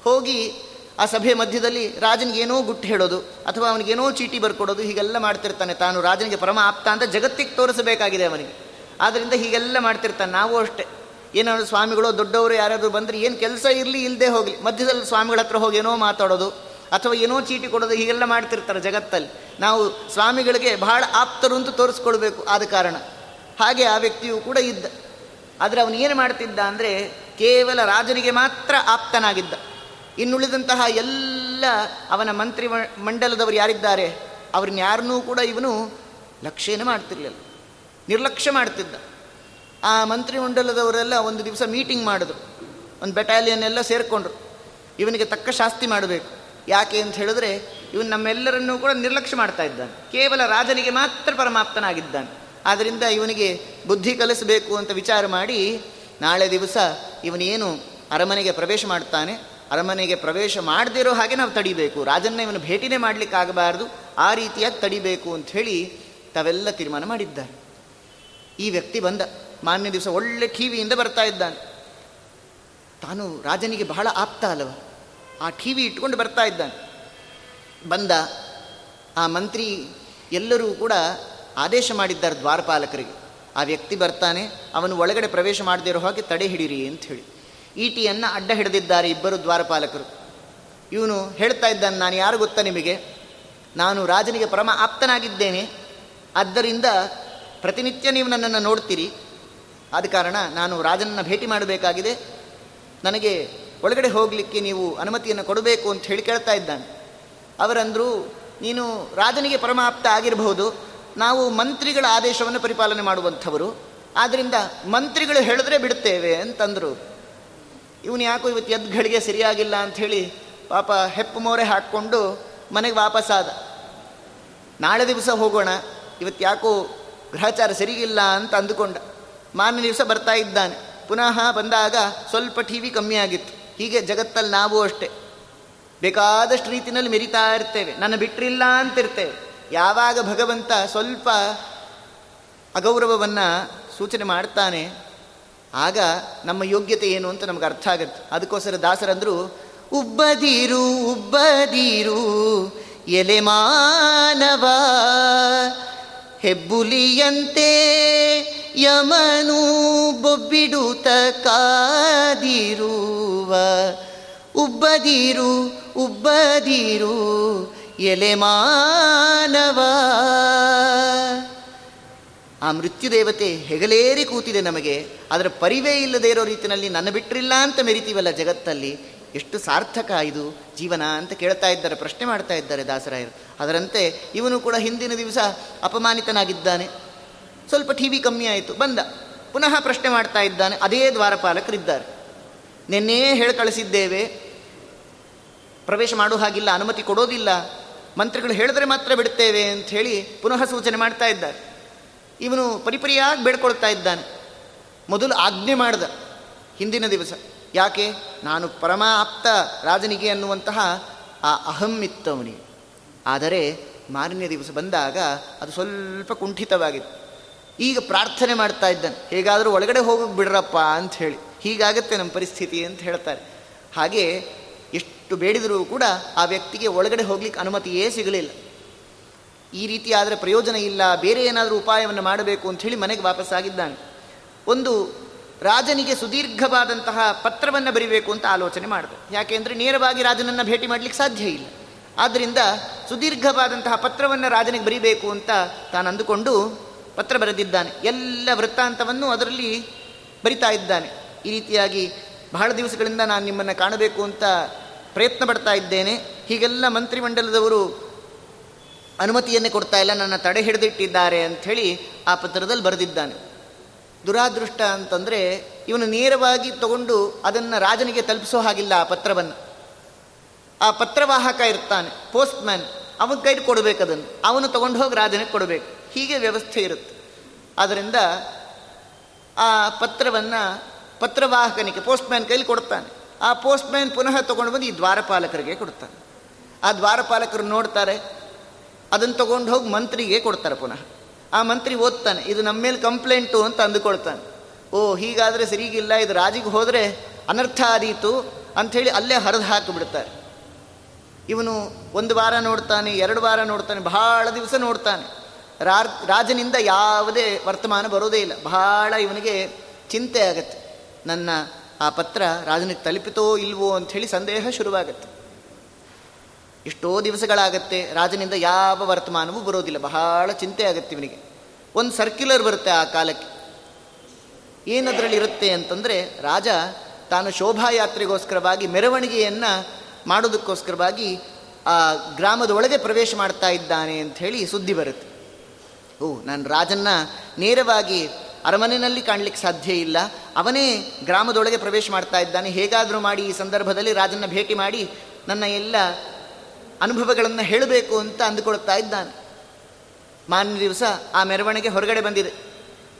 ಹೋಗಿ ಆ ಸಭೆ ಮಧ್ಯದಲ್ಲಿ ರಾಜನಿಗೇನೋ ಗುಟ್ಟು ಹೇಳೋದು ಅಥವಾ ಅವನಿಗೇನೋ ಚೀಟಿ ಬರ್ಕೊಡೋದು ಹೀಗೆಲ್ಲ ಮಾಡ್ತಿರ್ತಾನೆ. ತಾನು ರಾಜನಿಗೆ ಪರಮ ಆಪ್ತ ಅಂತ ಜಗತ್ತಿಗೆ ತೋರಿಸಬೇಕಾಗಿದೆ ಅವನಿಗೆ. ಆದ್ದರಿಂದ ಹೀಗೆಲ್ಲ ಮಾಡ್ತಿರ್ತಾನೆ. ನಾವು ಅಷ್ಟೇ. ಏನಾದ್ರು ಸ್ವಾಮಿಗಳು ದೊಡ್ಡವರು ಯಾರಾದರೂ ಬಂದರೆ ಏನು ಕೆಲಸ ಇರಲಿ ಇಲ್ಲದೆ ಹೋಗಲಿ. ಮಧ್ಯದಲ್ಲಿ ಸ್ವಾಮಿಗಳ ಹತ್ರ ಹೋಗಿ ಏನೋ ಮಾತಾಡೋದು ಅಥವಾ ಏನೋ ಚೀಟಿ ಕೊಡೋದು ಹೀಗೆಲ್ಲ ಮಾಡ್ತಿರ್ತಾರೆ ಜಗತ್ತಲ್ಲಿ. ನಾವು ಸ್ವಾಮಿಗಳಿಗೆ ಬಹಳ ಆಪ್ತರು ಅಂತ ತೋರಿಸ್ಕೊಳ್ಬೇಕು ಆದ ಕಾರಣ. ಹಾಗೆ ಆ ವ್ಯಕ್ತಿಯು ಕೂಡ ಇದ್ದ. ಆದರೆ ಅವನು ಏನು ಮಾಡ್ತಿದ್ದ ಅಂದರೆ ಕೇವಲ ರಾಜನಿಗೆ ಮಾತ್ರ ಆಪ್ತನಾಗಿದ್ದ. ಇನ್ನುಳಿದಂತಹ ಎಲ್ಲ ಅವನ ಮಂತ್ರಿ ಮಂಡಲದವರು ಯಾರಿದ್ದಾರೆ? ಅವ್ರನ್ನ ಯಾರನ್ನೂ ಕೂಡ ಇವನು ಲಕ್ಷ್ಯನೇ ಮಾಡ್ತಿರ್ಲಿಲ್ಲ. ನಿರ್ಲಕ್ಷ್ಯ ಮಾಡ್ತಿದ್ದ. ಆ ಮಂತ್ರಿ ಮಂಡಲದವರೆಲ್ಲ ಒಂದು ದಿವಸ ಮೀಟಿಂಗ್ ಮಾಡಿದ್ರು. ಒಂದು ಬೆಟಾಲಿಯನ್ ಎಲ್ಲ ಸೇರಿಕೊಂಡ್ರು. ಇವನಿಗೆ ತಕ್ಕ ಶಾಸ್ತಿ ಮಾಡಬೇಕು. ಯಾಕೆ ಅಂತ ಹೇಳಿದ್ರೆ, ಇವನು ನಮ್ಮೆಲ್ಲರನ್ನೂ ಕೂಡ ನಿರ್ಲಕ್ಷ್ಯ ಮಾಡ್ತಾ ಇದ್ದಾನೆ. ಕೇವಲ ರಾಜನಿಗೆ ಮಾತ್ರ ಪರಮಾಪ್ತನಾಗಿದ್ದಾನೆ. ಆದ್ದರಿಂದ ಇವನಿಗೆ ಬುದ್ಧಿ ಕಲಿಸಬೇಕು ಅಂತ ವಿಚಾರ ಮಾಡಿ ನಾಳೆ ದಿವಸ ಇವನೇನು ಅರಮನೆಗೆ ಪ್ರವೇಶ ಮಾಡ್ತಾನೆ ಅರಮನೆಗೆ ಪ್ರವೇಶ ಮಾಡದಿರೋ ಹಾಗೆ ನಾವು ತಡಿಬೇಕು. ರಾಜನ್ನ ಇವನು ಭೇಟಿನೇ ಮಾಡಲಿಕ್ಕಾಗಬಾರ್ದು ಆ ರೀತಿಯಾಗಿ ತಡಿಬೇಕು ಅಂತ ಹೇಳಿ ತಾವೆಲ್ಲ ತೀರ್ಮಾನ ಮಾಡಿದ್ದಾರೆ. ಈ ವ್ಯಕ್ತಿ ಬಂದ, ಮಾನ್ಯ ದಿವಸ ಒಳ್ಳೆ ಕಿವಿಯಿಂದ ಬರ್ತಾ ಇದ್ದಾನೆ. ತಾನು ರಾಜನಿಗೆ ಬಹಳ ಆಪ್ತ ಅಲ್ಲವ, ಆ ಕಿವಿ ಇಟ್ಕೊಂಡು ಬರ್ತಾ ಇದ್ದಾನೆ. ಬಂದ, ಆ ಮಂತ್ರಿ ಎಲ್ಲರೂ ಕೂಡ ಆದೇಶ ಮಾಡಿದ್ದಾರೆ ದ್ವಾರಪಾಲಕರಿಗೆ. ಆ ವ್ಯಕ್ತಿ ಬರ್ತಾನೆ, ಅವನು ಒಳಗಡೆ ಪ್ರವೇಶ ಮಾಡದಿರೋ ಹಾಗೆ ತಡೆ ಹಿಡಿರಿ ಅಂತ ಹೇಳಿ. ಈಟಿಯನ್ನು ಅಡ್ಡ ಹಿಡಿದಿದ್ದಾರೆ ಇಬ್ಬರು ದ್ವಾರಪಾಲಕರು. ಇವನು ಹೇಳ್ತಾ ಇದ್ದಾನೆ, ನಾನು ಯಾರು ಗೊತ್ತಾ ನಿಮಗೆ? ನಾನು ರಾಜನಿಗೆ ಪರಮ ಆಪ್ತನಾಗಿದ್ದೇನೆ. ಆದ್ದರಿಂದ ಪ್ರತಿನಿತ್ಯ ನೀವು ನನ್ನನ್ನು ನೋಡ್ತೀರಿ. ಆದ ಕಾರಣ ನಾನು ರಾಜನನ್ನು ಭೇಟಿ ಮಾಡಬೇಕಾಗಿದೆ. ನನಗೆ ಒಳಗಡೆ ಹೋಗಲಿಕ್ಕೆ ನೀವು ಅನುಮತಿಯನ್ನು ಕೊಡಬೇಕು ಅಂತ ಹೇಳಿ ಕೇಳ್ತಾ ಇದ್ದಾನೆ. ಅವರಂದರು, ನೀನು ರಾಜನಿಗೆ ಪರಮಾಪ್ತ ಆಗಿರಬಹುದು. ನಾವು ಮಂತ್ರಿಗಳ ಆದೇಶವನ್ನು ಪರಿಪಾಲನೆ ಮಾಡುವಂಥವರು. ಆದ್ದರಿಂದ ಮಂತ್ರಿಗಳು ಹೇಳಿದ್ರೆ ಬಿಡುತ್ತೇವೆ ಅಂತಂದರು. ಇವನು ಯಾಕೋ ಇವತ್ತು ಎದ್ಗಳಿಗೆ ಸರಿಯಾಗಿಲ್ಲ ಅಂಥೇಳಿ ಪಾಪ ಹೆಪ್ಪು ಮೋರೆ ಹಾಕ್ಕೊಂಡು ಮನೆಗೆ ವಾಪಸ್ಸಾದ ನಾಳೆ ದಿವಸ ಹೋಗೋಣ, ಇವತ್ತು ಯಾಕೋ ಗ್ರಹಚಾರ ಸರಿಗಿಲ್ಲ ಅಂತ ಅಂದುಕೊಂಡ. ಮಾರನೇ ದಿವಸ ಬರ್ತಾ ಇದ್ದಾನೆ. ಪುನಃ ಬಂದಾಗ ಸ್ವಲ್ಪ ಟಿ ವಿ ಕಮ್ಮಿ ಆಗಿತ್ತು. ಹೀಗೆ ಜಗತ್ತಲ್ಲಿ ನಾವು ಅಷ್ಟೇ. ಬೇಕಾದಷ್ಟು ರೀತಿಯಲ್ಲಿ ಮೆರಿತಾ ಇರ್ತೇವೆ. ನನ್ನ ಬಿಟ್ಟರಿಲ್ಲ ಅಂತಿರ್ತೇವೆ. ಯಾವಾಗ ಭಗವಂತ ಸ್ವಲ್ಪ ಅಗೌರವವನ್ನು ಸೂಚನೆ ಮಾಡ್ತಾನೆ, ಆಗ ನಮ್ಮ ಯೋಗ್ಯತೆ ಏನು ಅಂತ ನಮ್ಗೆ ಅರ್ಥ ಆಗುತ್ತೆ. ಅದಕ್ಕೋಸ್ಕರ ದಾಸರಂದರು, ಉಬ್ಬದಿರು ಉಬ್ಬದಿರು, ಎಲೆ ಮಾನವ, ಹೆಬ್ಬುಲಿಯಂತೆ ಯಮನು ಬೊಬ್ಬಿಡುತ್ತ ಕಾದಿರುವ, ಉಬ್ಬದಿರು, ಉಬ್ಬದೀರು ಎಲೆ ಮಾನವ ಆ ಮೃತ್ಯುದೇವತೆ ಹೆಗಲೇರಿ ಕೂತಿದೆ ನಮಗೆ. ಅದರ ಪರಿವೇ ಇಲ್ಲದೆ ಇರೋ ರೀತಿಯಲ್ಲಿ ನನ್ನ ಬಿಟ್ಟರಿಲ್ಲ ಅಂತ ಮೆರಿತೀವಲ್ಲ ಜಗತ್ತಲ್ಲಿ. ಎಷ್ಟು ಸಾರ್ಥಕ ಇದು. ಜೀವನ ಅಂತ ಕೇಳ್ತಾ ಇದ್ದಾರೆ, ಪ್ರಶ್ನೆ ಮಾಡ್ತಾ ಇದ್ದಾರೆ ದಾಸರಾಯರು. ಅದರಂತೆ ಇವನು ಕೂಡ ಹಿಂದಿನ ದಿವಸ ಅಪಮಾನಿತನಾಗಿದ್ದಾನೆ. ಸ್ವಲ್ಪ ಟಿ ವಿ ಕಮ್ಮಿ ಆಯಿತು, ಬಂದ. ಪುನಃ ಪ್ರಶ್ನೆ ಮಾಡ್ತಾ ಇದ್ದಾನೆ, ಅದೇ ದ್ವಾರಪಾಲಕರಿದ್ದಾರೆ. ನಿನ್ನೇ ಹೇಳಿ ಕಳಿಸಿದ್ದೇವೆ. ಪ್ರವೇಶ ಮಾಡೋ ಹಾಗಿಲ್ಲ, ಅನುಮತಿ ಕೊಡೋದಿಲ್ಲ. ಮಂತ್ರಿಗಳು ಹೇಳಿದ್ರೆ ಮಾತ್ರ ಬಿಡುತ್ತೇವೆ ಅಂತ ಹೇಳಿ ಪುನಃ ಸೂಚನೆ ಮಾಡ್ತಾ ಇದ್ದಾರೆ. ಇವನು ಪರಿಪರಿಯಾಗಿ ಬೇಡ್ಕೊಳ್ತಾ ಇದ್ದಾನೆ. ಮೊದಲು ಆಜ್ಞೆ ಮಾಡಿದ ಹಿಂದಿನ ದಿವಸ. ಯಾಕೆ? ನಾನು ಪರಮಾಪ್ತ ರಾಜನಿಗೆ ಅನ್ನುವಂತಹ ಆ ಅಹಂ ಇತ್ತವನಿಗೆ. ಆದರೆ ಮಾರನೇ ದಿವಸ ಬಂದಾಗ ಅದು ಸ್ವಲ್ಪ ಕುಂಠಿತವಾಗಿತ್ತು ಈಗ ಪ್ರಾರ್ಥನೆ ಮಾಡ್ತಾ ಇದ್ದಾನೆ. ಹೇಗಾದರೂ ಒಳಗಡೆ ಹೋಗಕ್ಕೆ ಬಿಡ್ರಪ್ಪ ಅಂತ ಹೇಳಿ. ಹೀಗಾಗತ್ತೆ ನಮ್ಮ ಪರಿಸ್ಥಿತಿ ಅಂತ ಹೇಳ್ತಾರೆ. ಹಾಗೆ ಎಷ್ಟು ಬೇಡಿದರೂ ಕೂಡ ಆ ವ್ಯಕ್ತಿಗೆ ಒಳಗಡೆ ಹೋಗ್ಲಿಕ್ಕೆ ಅನುಮತಿಯೇ ಸಿಗಲಿಲ್ಲ. ಈ ರೀತಿ ಆದರೆ ಪ್ರಯೋಜನ ಇಲ್ಲ, ಬೇರೆ ಏನಾದರೂ ಉಪಾಯವನ್ನು ಮಾಡಬೇಕು ಅಂತ ಹೇಳಿ ಮನೆಗೆ ವಾಪಸ್ಸಾಗಿದ್ದಾನೆ ಒಂದು ರಾಜನಿಗೆ ಸುದೀರ್ಘವಾದಂತಹ ಪತ್ರವನ್ನು ಬರಿಬೇಕು ಅಂತ ಆಲೋಚನೆ ಮಾಡಿದೆ. ಯಾಕೆಂದರೆ ನೇರವಾಗಿ ರಾಜನನ್ನು ಭೇಟಿ ಮಾಡಲಿಕ್ಕೆ ಸಾಧ್ಯ ಇಲ್ಲ. ಆದ್ದರಿಂದ ಸುದೀರ್ಘವಾದಂತಹ ಪತ್ರವನ್ನು ರಾಜನಿಗೆ ಬರಿಬೇಕು ಅಂತ ತಾನು ಅಂದುಕೊಂಡು ಪತ್ರ ಬರೆದಿದ್ದಾನೆ. ಎಲ್ಲ ವೃತ್ತಾಂತವನ್ನು ಅದರಲ್ಲಿ ಬರಿತಾ ಇದ್ದಾನೆ. ಈ ರೀತಿಯಾಗಿ ಬಹಳ ದಿವಸಗಳಿಂದ ನಾನು ನಿಮ್ಮನ್ನು ಕಾಣಬೇಕು ಅಂತ ಪ್ರಯತ್ನ ಪಡ್ತಾ ಇದ್ದೇನೆ. ಹೀಗೆಲ್ಲ ಮಂತ್ರಿಮಂಡಲದವರು ಅನುಮತಿಯನ್ನೇ ಕೊಡ್ತಾ ಇಲ್ಲ. ನನ್ನ ತಡೆ ಹಿಡಿದಿಟ್ಟಿದ್ದಾರೆ ಅಂಥೇಳಿ ಆ ಪತ್ರದಲ್ಲಿ ಬರೆದಿದ್ದಾನೆ. ದುರಾದೃಷ್ಟ ಅಂತಂದರೆ ಇವನು ನೇರವಾಗಿ ತಗೊಂಡು ಅದನ್ನು ರಾಜನಿಗೆ ತಲುಪಿಸೋ ಹಾಗಿಲ್ಲ ಆ ಪತ್ರವನ್ನು. ಆ ಪತ್ರವಾಹಕ ಇರ್ತಾನೆ ಪೋಸ್ಟ್ ಮ್ಯಾನ್ ಅವನ ಕೈಲಿ ಕೊಡಬೇಕು ಅದನ್ನು. ಅವನು ತಗೊಂಡು ಹೋಗಿ ರಾಜನಿಗೆ ಕೊಡಬೇಕು. ಹೀಗೆ ವ್ಯವಸ್ಥೆ ಇರುತ್ತೆ. ಆದ್ದರಿಂದ ಆ ಪತ್ರವನ್ನು ಪತ್ರವಾಹಕನಿಗೆ ಪೋಸ್ಟ್ ಮ್ಯಾನ್ ಕೈಲಿ ಕೊಡ್ತಾನೆ. ಆ ಪೋಸ್ಟ್ಮ್ಯಾನ್ ಪುನಃ ತೊಗೊಂಡು ಬಂದು ಈ ದ್ವಾರಪಾಲಕರಿಗೆ ಕೊಡ್ತಾನೆ ಆ ದ್ವಾರಪಾಲಕರು ನೋಡ್ತಾರೆ, ಅದನ್ನು ತೊಗೊಂಡು ಹೋಗಿ ಮಂತ್ರಿಗೆ ಕೊಡ್ತಾರೆ ಪುನಃ. ಆ ಮಂತ್ರಿ ಓದ್ತಾನೆ, ಇದು ನಮ್ಮ ಮೇಲೆ ಕಂಪ್ಲೇಂಟು ಅಂತ ಅಂದುಕೊಳ್ತಾನೆ. ಓ, ಹೀಗಾದರೆ ಸರಿಗಿಲ್ಲ, ಇದು ರಾಜಿಗೆ ಹೋದರೆ ಅನರ್ಥ ಆದೀತು ಅಂಥೇಳಿ ಅಲ್ಲೇ ಹರಿದು ಹಾಕಿಬಿಡ್ತಾರೆ. ಇವನು ಒಂದು ವಾರ ನೋಡ್ತಾನೆ, ಎರಡು ವಾರ ನೋಡ್ತಾನೆ, ಬಹಳ ದಿವಸ ನೋಡ್ತಾನೆ. ರಾಜನಿಂದ ಯಾವುದೇ ವರ್ತಮಾನ ಬರೋದೇ ಇಲ್ಲ. ಬಹಳ ಇವನಿಗೆ ಚಿಂತೆ ಆಗತ್ತೆ. ನನ್ನ ಆ ಪತ್ರ ರಾಜನಿಗೆ ತಲುಪಿತೋ ಇಲ್ವೋ ಅಂಥೇಳಿ ಸಂದೇಹ ಶುರುವಾಗತ್ತೆ. ಎಷ್ಟೋ ದಿವಸಗಳಾಗತ್ತೆ, ರಾಜನಿಂದ ಯಾವ ವರ್ತಮಾನವೂ ಬರೋದಿಲ್ಲ. ಬಹಳ ಚಿಂತೆ ಆಗುತ್ತೆ ಇವನಿಗೆ. ಒಂದು ಸರ್ಕ್ಯುಲರ್ ಬರುತ್ತೆ ಆ ಕಾಲಕ್ಕೆ. ಏನದರಲ್ಲಿ ಇರುತ್ತೆ ಅಂತಂದರೆ, ರಾಜ ತಾನು ಶೋಭಾಯಾತ್ರೆಗೋಸ್ಕರವಾಗಿ ಮೆರವಣಿಗೆಯನ್ನು ಮಾಡೋದಕ್ಕೋಸ್ಕರವಾಗಿ ಆ ಗ್ರಾಮದ ಒಳಗೆ ಪ್ರವೇಶ ಮಾಡ್ತಾ ಇದ್ದಾನೆ ಅಂಥೇಳಿ ಸುದ್ದಿ ಬರುತ್ತೆ. ಓ, ನಾನು ರಾಜನ್ನ ನೇರವಾಗಿ ಅರಮನೆಯಲ್ಲಿ ಕಾಣಲಿಕ್ಕೆ ಸಾಧ್ಯ ಇಲ್ಲ. ಅವನೇ ಗ್ರಾಮದೊಳಗೆ ಪ್ರವೇಶ ಮಾಡ್ತಾ ಇದ್ದಾನೆ. ಹೇಗಾದರೂ ಮಾಡಿ ಈ ಸಂದರ್ಭದಲ್ಲಿ ರಾಜನ ಭೇಟಿ ಮಾಡಿ ನನ್ನ ಎಲ್ಲ ಅನುಭವಗಳನ್ನು ಹೇಳಬೇಕು ಅಂತ ಅಂದುಕೊಳ್ತಾ ಇದ್ದಾನೆ. ಮಾನ್ಯ ದಿವಸ ಆ ಮೆರವಣಿಗೆ ಹೊರಗಡೆ ಬಂದಿದೆ.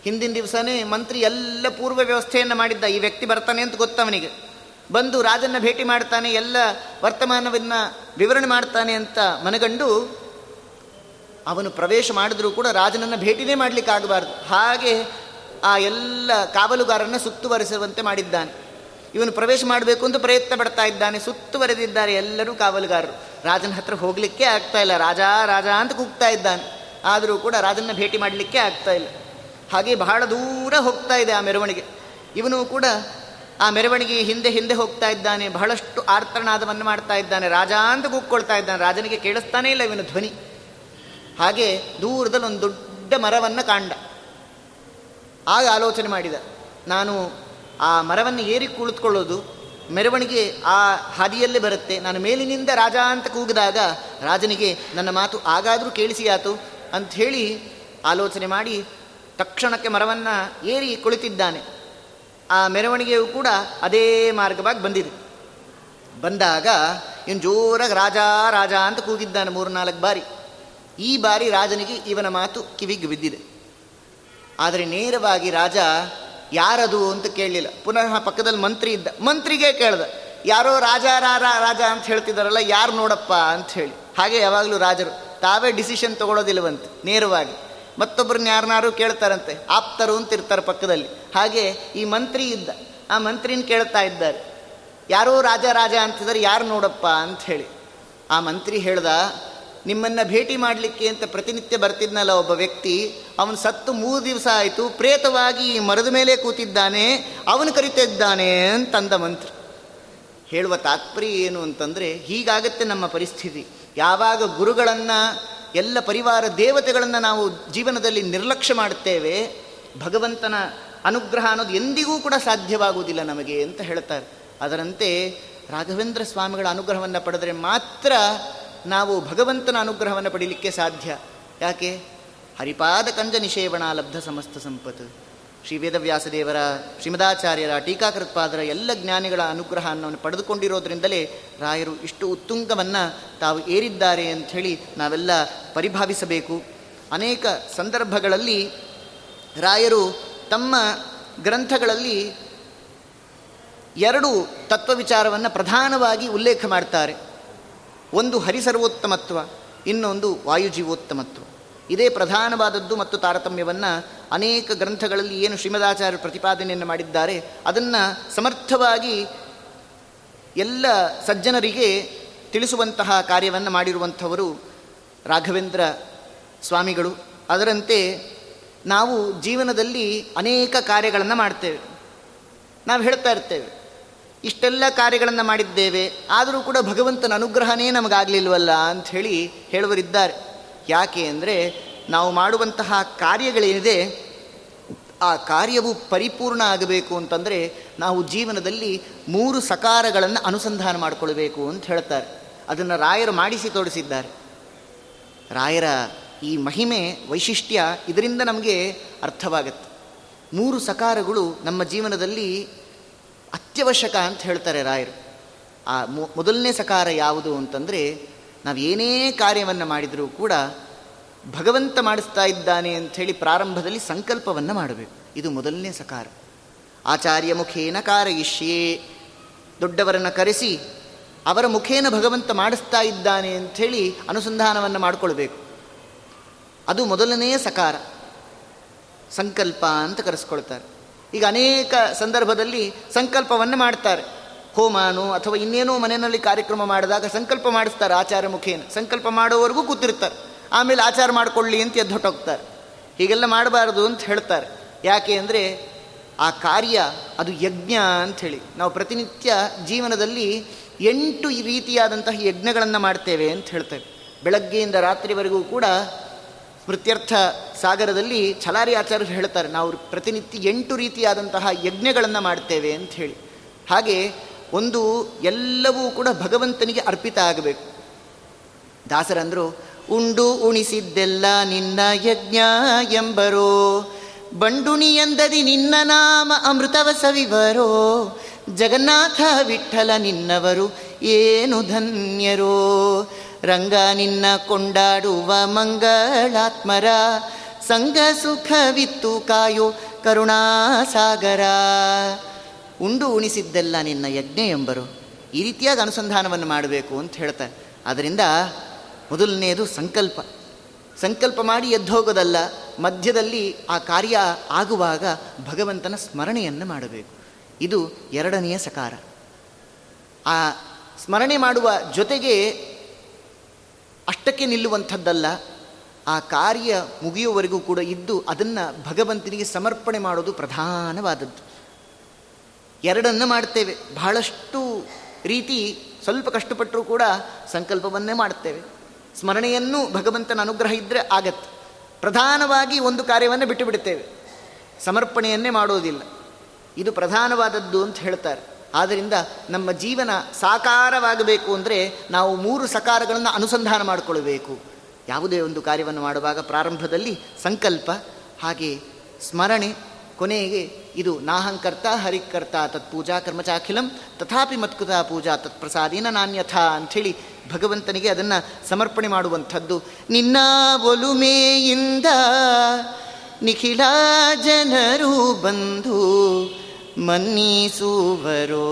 ಹಿಂದಿನ ದಿವಸನೇ ಮಂತ್ರಿ ಎಲ್ಲ ಪೂರ್ವ ವ್ಯವಸ್ಥೆಯನ್ನು ಮಾಡಿದ್ದ. ಈ ವ್ಯಕ್ತಿ ಬರ್ತಾನೆ ಅಂತ ಗೊತ್ತವನಿಗೆ. ಬಂದು ರಾಜನ್ನ ಭೇಟಿ ಮಾಡ್ತಾನೆ, ಎಲ್ಲ ವರ್ತಮಾನವನ್ನು ವಿವರಣೆ ಮಾಡ್ತಾನೆ ಅಂತ ಮನಗಂಡು ಅವನು ಪ್ರವೇಶ ಮಾಡಿದ್ರೂ ಕೂಡ ರಾಜನನ್ನು ಭೇಟಿನೇ ಮಾಡಲಿಕ್ಕೆ ಆಗಬಾರ್ದು ಹಾಗೆ ಆ ಎಲ್ಲ ಕಾವಲುಗಾರನ್ನ ಸುತ್ತುವರೆಸುವಂತೆ ಮಾಡಿದ್ದಾನೆ. ಇವನು ಪ್ರವೇಶ ಮಾಡಬೇಕು ಅಂತ ಪ್ರಯತ್ನ ಪಡ್ತಾ ಇದ್ದಾನೆ. ಸುತ್ತುವರೆದಿದ್ದಾರೆ ಎಲ್ಲರೂ ಕಾವಲುಗಾರರು. ರಾಜನ ಹತ್ರ ಹೋಗಲಿಕ್ಕೆ ಆಗ್ತಾ ಇಲ್ಲ. ರಾಜ ರಾಜ ಅಂತ ಕೂಗ್ತಾ ಇದ್ದಾನೆ. ಆದರೂ ಕೂಡ ರಾಜನ ಭೇಟಿ ಮಾಡಲಿಕ್ಕೆ ಆಗ್ತಾ ಇಲ್ಲ. ಹಾಗೆ ಬಹಳ ದೂರ ಹೋಗ್ತಾ ಇದೆ ಆ ಮೆರವಣಿಗೆ. ಇವನು ಕೂಡ ಆ ಮೆರವಣಿಗೆ ಹಿಂದೆ ಹಿಂದೆ ಹೋಗ್ತಾ ಇದ್ದಾನೆ. ಬಹಳಷ್ಟು ಆರ್ತನಾದವನ್ನು ಮಾಡ್ತಾ ಇದ್ದಾನೆ. ರಾಜ ಅಂತ ಕೂಗ್ಕೊಳ್ತಾ ಇದ್ದಾನೆ. ರಾಜನಿಗೆ ಕೇಳಿಸ್ತಾನೇ ಇಲ್ಲ ಇವನು ಧ್ವನಿ. ಹಾಗೆ ದೂರದಲ್ಲಿ ಒಂದು ದೊಡ್ಡ ಮರವನ್ನು ಕಾಂಡ. ಆಗ ಆಲೋಚನೆ ಮಾಡಿದ. ನಾನು ಆ ಮರವನ್ನು ಏರಿ ಕುಳಿತುಕೊಳ್ಳೋದು ಮೆರವಣಿಗೆ ಆ ಹಾದಿಯಲ್ಲೇ ಬರುತ್ತೆ. ನಾನು ಮೇಲಿನಿಂದ ರಾಜ ಅಂತ ಕೂಗಿದಾಗ ರಾಜನಿಗೆ, ನನ್ನ ಮಾತು ಆಗಾದರೂ ಕೇಳಿಸಿಯಾತು ಅಂಥೇಳಿ ಆಲೋಚನೆ ಮಾಡಿ ತಕ್ಷಣಕ್ಕೆ ಮರವನ್ನು ಏರಿ ಕುಳಿತಿದ್ದಾನೆ. ಆ ಮೆರವಣಿಗೆಯು ಕೂಡ ಅದೇ ಮಾರ್ಗವಾಗಿ ಬಂದಿದೆ. ಬಂದಾಗ ಇವನು ಜೋರಾಗಿ ರಾಜ ರಾಜ ಅಂತ ಕೂಗಿದ್ದಾನೆ ಮೂರು ನಾಲ್ಕು ಬಾರಿ. ಈ ಬಾರಿ ರಾಜನಿಗೆ ಇವನ ಮಾತು ಕಿವಿಗೆ ಬಿದ್ದಿದೆ. ಆದರೆ ನೇರವಾಗಿ ರಾಜ, ಯಾರದು? ಅಂತ ಕೇಳಲಿಲ್ಲ. ಪುನಃ ಪಕ್ಕದಲ್ಲಿ ಮಂತ್ರಿ ಇದ್ದ. ಮಂತ್ರಿಗೆ ಕೇಳ್ದ. ಯಾರೋ ರಾಜ ರಾಜ ಅಂತ ಹೇಳ್ತಿದ್ದಾರಲ್ಲ ಯಾರು ನೋಡಪ್ಪ? ಅಂತ ಹೇಳಿ. ಹಾಗೆ ಯಾವಾಗಲೂ ರಾಜರು. ತಾವೇ ಡಿಸಿಷನ್ ತಗೊಳ್ಳೋದಿಲ್ಲವಂತೆ ನೇರವಾಗಿ. ಮತ್ತೊಬ್ಬರನ್ನ ಯಾರನ್ನಾರು ಕೇಳ್ತಾರಂತೆ, ಆಪ್ತರು ಅಂತ ಇರ್ತಾರೆ ಪಕ್ಕದಲ್ಲಿ. ಹಾಗೆ ಈ ಮಂತ್ರಿ ಇದ್ದ. ಆ ಮಂತ್ರಿನ ಕೇಳ್ತಾ ಇದ್ದಾರೆ. ಯಾರೋ ರಾಜ ರಾಜ ಅಂತಿದ್ದಾರೆ, ಯಾರು ನೋಡಪ್ಪ? ಅಂತ ಹೇಳಿ. ಆ ಮಂತ್ರಿ ಹೇಳ್ದ ನಿಮ್ಮನ್ನು ಭೇಟಿ ಮಾಡಲಿಕ್ಕೆ ಅಂತ ಪ್ರತಿನಿತ್ಯ ಬರ್ತಿದ್ನಲ್ಲ ಒಬ್ಬ ವ್ಯಕ್ತಿ, ಅವನು ಸತ್ತು ಮೂರು ದಿವಸ ಆಯಿತು, ಪ್ರೇತವಾಗಿ ಮರದ ಮೇಲೆ ಕೂತಿದ್ದಾನೆ, ಅವನು ಕರಿತಿದ್ದಾನೆ ಅಂತಂದ ಮಂತ್ರಿ. ಹೇಳುವ ತಾತ್ಪರ್ಯ ಏನು ಅಂತಂದರೆ, ಹೀಗಾಗತ್ತೆ ನಮ್ಮ ಪರಿಸ್ಥಿತಿ. ಯಾವಾಗ ಗುರುಗಳನ್ನು, ಎಲ್ಲ ಪರಿವಾರ ದೇವತೆಗಳನ್ನು ನಾವು ಜೀವನದಲ್ಲಿ ನಿರ್ಲಕ್ಷ್ಯ ಮಾಡುತ್ತೇವೆ ಭಗವಂತನ ಅನುಗ್ರಹ ಅನ್ನೋದು ಎಂದಿಗೂ ಕೂಡ ಸಾಧ್ಯವಾಗುವುದಿಲ್ಲ ನಮಗೆ ಅಂತ ಹೇಳ್ತಾರೆ. ಅದರಂತೆ ರಾಘವೇಂದ್ರ ಸ್ವಾಮಿಗಳ ಅನುಗ್ರಹವನ್ನು ಪಡೆದರೆ ಮಾತ್ರ ನಾವು ಭಗವಂತನ ಅನುಗ್ರಹವನ್ನು ಪಡೀಲಿಕ್ಕೆ ಸಾಧ್ಯ. ಯಾಕೆ? ಹರಿಪಾದ ಕಂಜ ನಿಷೇವಣ ಲಬ್ಧ ಸಮಸ್ತ ಸಂಪತ್ತು ಶ್ರೀ ವೇದವ್ಯಾಸದೇವರ, ಶ್ರೀಮದಾಚಾರ್ಯರ, ಟೀಕಾಕೃತ್ಪಾದರ ಎಲ್ಲ ಜ್ಞಾನಿಗಳ ಅನುಗ್ರಹ ಅನುಗ್ರಹವನ್ನು ಪಡೆದುಕೊಂಡಿರೋದ್ರಿಂದಲೇ ರಾಯರು ಇಷ್ಟು ಉತ್ತುಂಗವನ್ನು ತಾವು ಏರಿದ್ದಾರೆ ಅಂಥೇಳಿ ನಾವೆಲ್ಲ ಪರಿಭಾವಿಸಬೇಕು. ಅನೇಕ ಸಂದರ್ಭಗಳಲ್ಲಿ ರಾಯರು ತಮ್ಮ ಗ್ರಂಥಗಳಲ್ಲಿ ಎರಡು ತತ್ವ ವಿಚಾರವನ್ನು ಪ್ರಧಾನವಾಗಿ ಉಲ್ಲೇಖ ಮಾಡ್ತಾರೆ. ಒಂದು ಹರಿಸರ್ವೋತ್ತಮತ್ವ, ಇನ್ನೊಂದು ವಾಯುಜೀವೋತ್ತಮತ್ವ. ಇದೇ ಪ್ರಧಾನವಾದದ್ದು ಮತ್ತು ತಾರತಮ್ಯವನ್ನು ಅನೇಕ ಗ್ರಂಥಗಳಲ್ಲಿ ಏನು ಶ್ರೀಮದಾಚಾರ್ಯ ಪ್ರತಿಪಾದನೆಯನ್ನು ಮಾಡಿದ್ದಾರೆ, ಅದನ್ನು ಸಮರ್ಥವಾಗಿ ಎಲ್ಲ ಸಜ್ಜನರಿಗೆ ತಿಳಿಸುವಂತಹ ಕಾರ್ಯವನ್ನು ಮಾಡಿರುವಂಥವರು ರಾಘವೇಂದ್ರ ಸ್ವಾಮಿಗಳು. ಅದರಂತೆ ನಾವು ಜೀವನದಲ್ಲಿ ಅನೇಕ ಕಾರ್ಯಗಳನ್ನು ಮಾಡ್ತೇವೆ. ನಾವು ಹೇಳ್ತಾ ಇರ್ತೇವೆ. ಇಷ್ಟೆಲ್ಲ ಕಾರ್ಯಗಳನ್ನು ಮಾಡಿದ್ದೇವೆ, ಆದರೂ ಕೂಡ ಭಗವಂತನ ಅನುಗ್ರಹನೇ ನಮಗಾಗಲಿಲ್ವಲ್ಲ ಹೇಳಿ ಹೇಳುವರಿದ್ದಾರೆ. ಯಾಕೆ ಅಂದರೆ ನಾವು ಮಾಡುವಂತಹ ಕಾರ್ಯಗಳೇನಿದೆ, ಆ ಕಾರ್ಯವು ಪರಿಪೂರ್ಣ ಆಗಬೇಕು ಅಂತಂದರೆ ನಾವು ಜೀವನದಲ್ಲಿ ಮೂರು ಸಕಾರಗಳನ್ನು ಅನುಸಂಧಾನ ಮಾಡಿಕೊಳ್ಬೇಕು ಅಂತ ಹೇಳ್ತಾರೆ. ಅದನ್ನು ರಾಯರು ಮಾಡಿಸಿ ತೋರಿಸಿದ್ದಾರೆ. ರಾಯರ ಈ ಮಹಿಮೆ, ವೈಶಿಷ್ಟ್ಯ ಇದರಿಂದ ನಮಗೆ ಅರ್ಥವಾಗತ್ತೆ. ಮೂರು ಸಕಾರಗಳು ನಮ್ಮ ಜೀವನದಲ್ಲಿ ಅತ್ಯವಶ್ಯಕ ಅಂತ ಹೇಳ್ತಾರೆ ರಾಯರು. ಆ ಮೊದಲನೇ ಸಕಾರ ಯಾವುದು ಅಂತಂದರೆ, ನಾವು ಏನೇ ಕಾರ್ಯವನ್ನು ಮಾಡಿದರೂ ಕೂಡ ಭಗವಂತ ಮಾಡಿಸ್ತಾ ಇದ್ದಾನೆ ಅಂಥೇಳಿ ಪ್ರಾರಂಭದಲ್ಲಿ ಸಂಕಲ್ಪವನ್ನು ಮಾಡಬೇಕು. ಇದು ಮೊದಲನೇ ಸಕಾರ. ಆಚಾರ್ಯ ಮುಖೇನ ಕಾರಯಿಷ್ಯೇ. ದೊಡ್ಡವರನ್ನು ಕರೆಸಿ ಅವರ ಮುಖೇನ ಭಗವಂತ ಮಾಡಿಸ್ತಾ ಇದ್ದಾನೆ ಅಂಥೇಳಿ ಅನುಸಂಧಾನವನ್ನು ಮಾಡಿಕೊಳ್ಬೇಕು. ಅದು ಮೊದಲನೆಯ ಸಕಾರ. ಸಂಕಲ್ಪ ಅಂತ ಕರೆಸ್ಕೊಳ್ತಾರೆ. ಈಗ ಅನೇಕ ಸಂದರ್ಭದಲ್ಲಿ ಸಂಕಲ್ಪವನ್ನು ಮಾಡ್ತಾರೆ. ಹೋಮಾನು ಅಥವಾ ಇನ್ನೇನೋ ಮನೆಯಲ್ಲಿ ಕಾರ್ಯಕ್ರಮ ಮಾಡಿದಾಗ ಸಂಕಲ್ಪ ಮಾಡಿಸ್ತಾರೆ ಆಚಾರ ಮುಖೇನ. ಸಂಕಲ್ಪ ಮಾಡೋವರೆಗೂ ಕೂತಿರ್ತಾರೆ. ಆಮೇಲೆ ಆಚಾರ ಮಾಡಿಕೊಳ್ಳಿ ಅಂತ ಎದ್ದು ಹೊಟ್ಟೋಗ್ತಾರೆ ಹೀಗೆಲ್ಲ ಮಾಡಬಾರದು ಅಂತ ಹೇಳ್ತಾರೆ. ಯಾಕೆ ಅಂದರೆ ಆ ಕಾರ್ಯ ಅದು ಯಜ್ಞ ಅಂಥೇಳಿ. ನಾವು ಪ್ರತಿನಿತ್ಯ ಜೀವನದಲ್ಲಿ ಎಂಟು ರೀತಿಯಾದಂತಹ ಯಜ್ಞಗಳನ್ನು ಮಾಡ್ತೇವೆ ಅಂತ ಹೇಳ್ತೇವೆ. ಬೆಳಗ್ಗೆಯಿಂದ ರಾತ್ರಿವರೆಗೂ ಕೂಡ ಸ್ಮೃತ್ಯರ್ಥ ಸಾಗರದಲ್ಲಿ ಛಲಾರಿ ಆಚಾರ್ಯರು ಹೇಳ್ತಾರೆ, ನಾವು ಪ್ರತಿನಿತ್ಯ ಎಂಟು ರೀತಿಯಾದಂತಹ ಯಜ್ಞಗಳನ್ನು ಮಾಡ್ತೇವೆ ಅಂತ ಹೇಳಿ. ಹಾಗೆ ಒಂದು ಎಲ್ಲವೂ ಕೂಡ ಭಗವಂತನಿಗೆ ಅರ್ಪಿತ ಆಗಬೇಕು. ದಾಸರಂದರು, ಉಂಡು ಉಣಿಸಿದ್ದೆಲ್ಲ ನಿನ್ನ ಯಜ್ಞ ಎಂಬರೋ, ಬಂಡುಣಿ ಎಂದದಿ ನಿನ್ನ ನಾಮ ಅಮೃತವ ಸವಿವರೋ ಜಗನ್ನಾಥ ವಿಠಲ ನಿನ್ನವರು ಏನು ಧನ್ಯರೋ? ರಂಗ ನಿನ್ನ ಕೊಂಡಾಡುವ ಮಂಗಳಾತ್ಮರ. ಸಂಗ ಸುಖವಿತ್ತು ಕಾಯೋ ಕರುಣಾಸಾಗರ. ಉಂಡು ಉಣಿಸಿದ್ದೆಲ್ಲ ನಿನ್ನ ಯಜ್ಞ ಎಂಬರು ಈ ರೀತಿಯಾಗಿ ಅನುಸಂಧಾನವನ್ನು ಮಾಡಬೇಕು ಅಂತ ಹೇಳ್ತಾರೆ ಅದರಿಂದ ಮೊದಲನೆಯದು ಸಂಕಲ್ಪ. ಸಂಕಲ್ಪ ಮಾಡಿ ಎದ್ದೋಗೋದಲ್ಲ, ಮಧ್ಯದಲ್ಲಿ ಆ ಕಾರ್ಯ ಆಗುವಾಗ ಭಗವಂತನ ಸ್ಮರಣೆಯನ್ನು ಮಾಡಬೇಕು. ಇದು ಎರಡನೆಯ ಸಕಾರ. ಆ ಸ್ಮರಣೆ ಮಾಡುವ ಜೊತೆಗೆ ಅಷ್ಟಕ್ಕೆ ನಿಲ್ಲುವಂಥದ್ದಲ್ಲ, ಆ ಕಾರ್ಯ ಮುಗಿಯುವವರೆಗೂ ಕೂಡ ಇದ್ದು ಅದನ್ನು ಭಗವಂತನಿಗೆ ಸಮರ್ಪಣೆ ಮಾಡೋದು ಪ್ರಧಾನವಾದದ್ದು. ಎರಡನ್ನು ಮಾಡ್ತೇವೆ. ಬಹಳಷ್ಟು ರೀತಿ ಸ್ವಲ್ಪ ಕಷ್ಟಪಟ್ಟರೂ ಕೂಡ ಸಂಕಲ್ಪವನ್ನೇ ಮಾಡ್ತೇವೆ. ಸ್ಮರಣೆಯನ್ನು ಭಗವಂತನ ಅನುಗ್ರಹ ಇದ್ದರೆ ಆಗತ್ತೆ. ಪ್ರಧಾನವಾಗಿ ಒಂದು ಕಾರ್ಯವನ್ನು ಬಿಟ್ಟು ಬಿಡುತ್ತೇವೆ ಸಮರ್ಪಣೆಯನ್ನೇ ಮಾಡೋದಿಲ್ಲ. ಇದು ಪ್ರಧಾನವಾದದ್ದು ಅಂತ ಹೇಳ್ತಾರೆ. ಆದ್ದರಿಂದ ನಮ್ಮ ಜೀವನ ಸಾಕಾರವಾಗಬೇಕು ಅಂದರೆ ನಾವು ಮೂರು ಸಕಾರಗಳನ್ನು ಅನುಸಂಧಾನ ಮಾಡಿಕೊಳ್ಳಬೇಕು. ಯಾವುದೇ ಒಂದು ಕಾರ್ಯವನ್ನು ಮಾಡುವಾಗ ಪ್ರಾರಂಭದಲ್ಲಿ ಸಂಕಲ್ಪ, ಹಾಗೆ ಸ್ಮರಣೆ, ಕೊನೆಗೆ ಇದು ನಾಹಂಕರ್ತ, ಹರಿಕರ್ತ, ತತ್ ಪೂಜಾ ಕರ್ಮಚಾಖಿಲಂ, ತಥಾಪಿ ಮತ್ಕೃತ ಪೂಜಾ ತತ್ ಪ್ರಸಾದಿನ ನಾಣ್ಯಥ ಅಂಥೇಳಿ ಭಗವಂತನಿಗೆ ಅದನ್ನು ಸಮರ್ಪಣೆ ಮಾಡುವಂಥದ್ದು. ನಿನ್ನ ಒಲುಮೆಯಿಂದ ನಿಖಿಲ ಜನರು ಬಂದು ಮನ್ನಿಸುವರೋ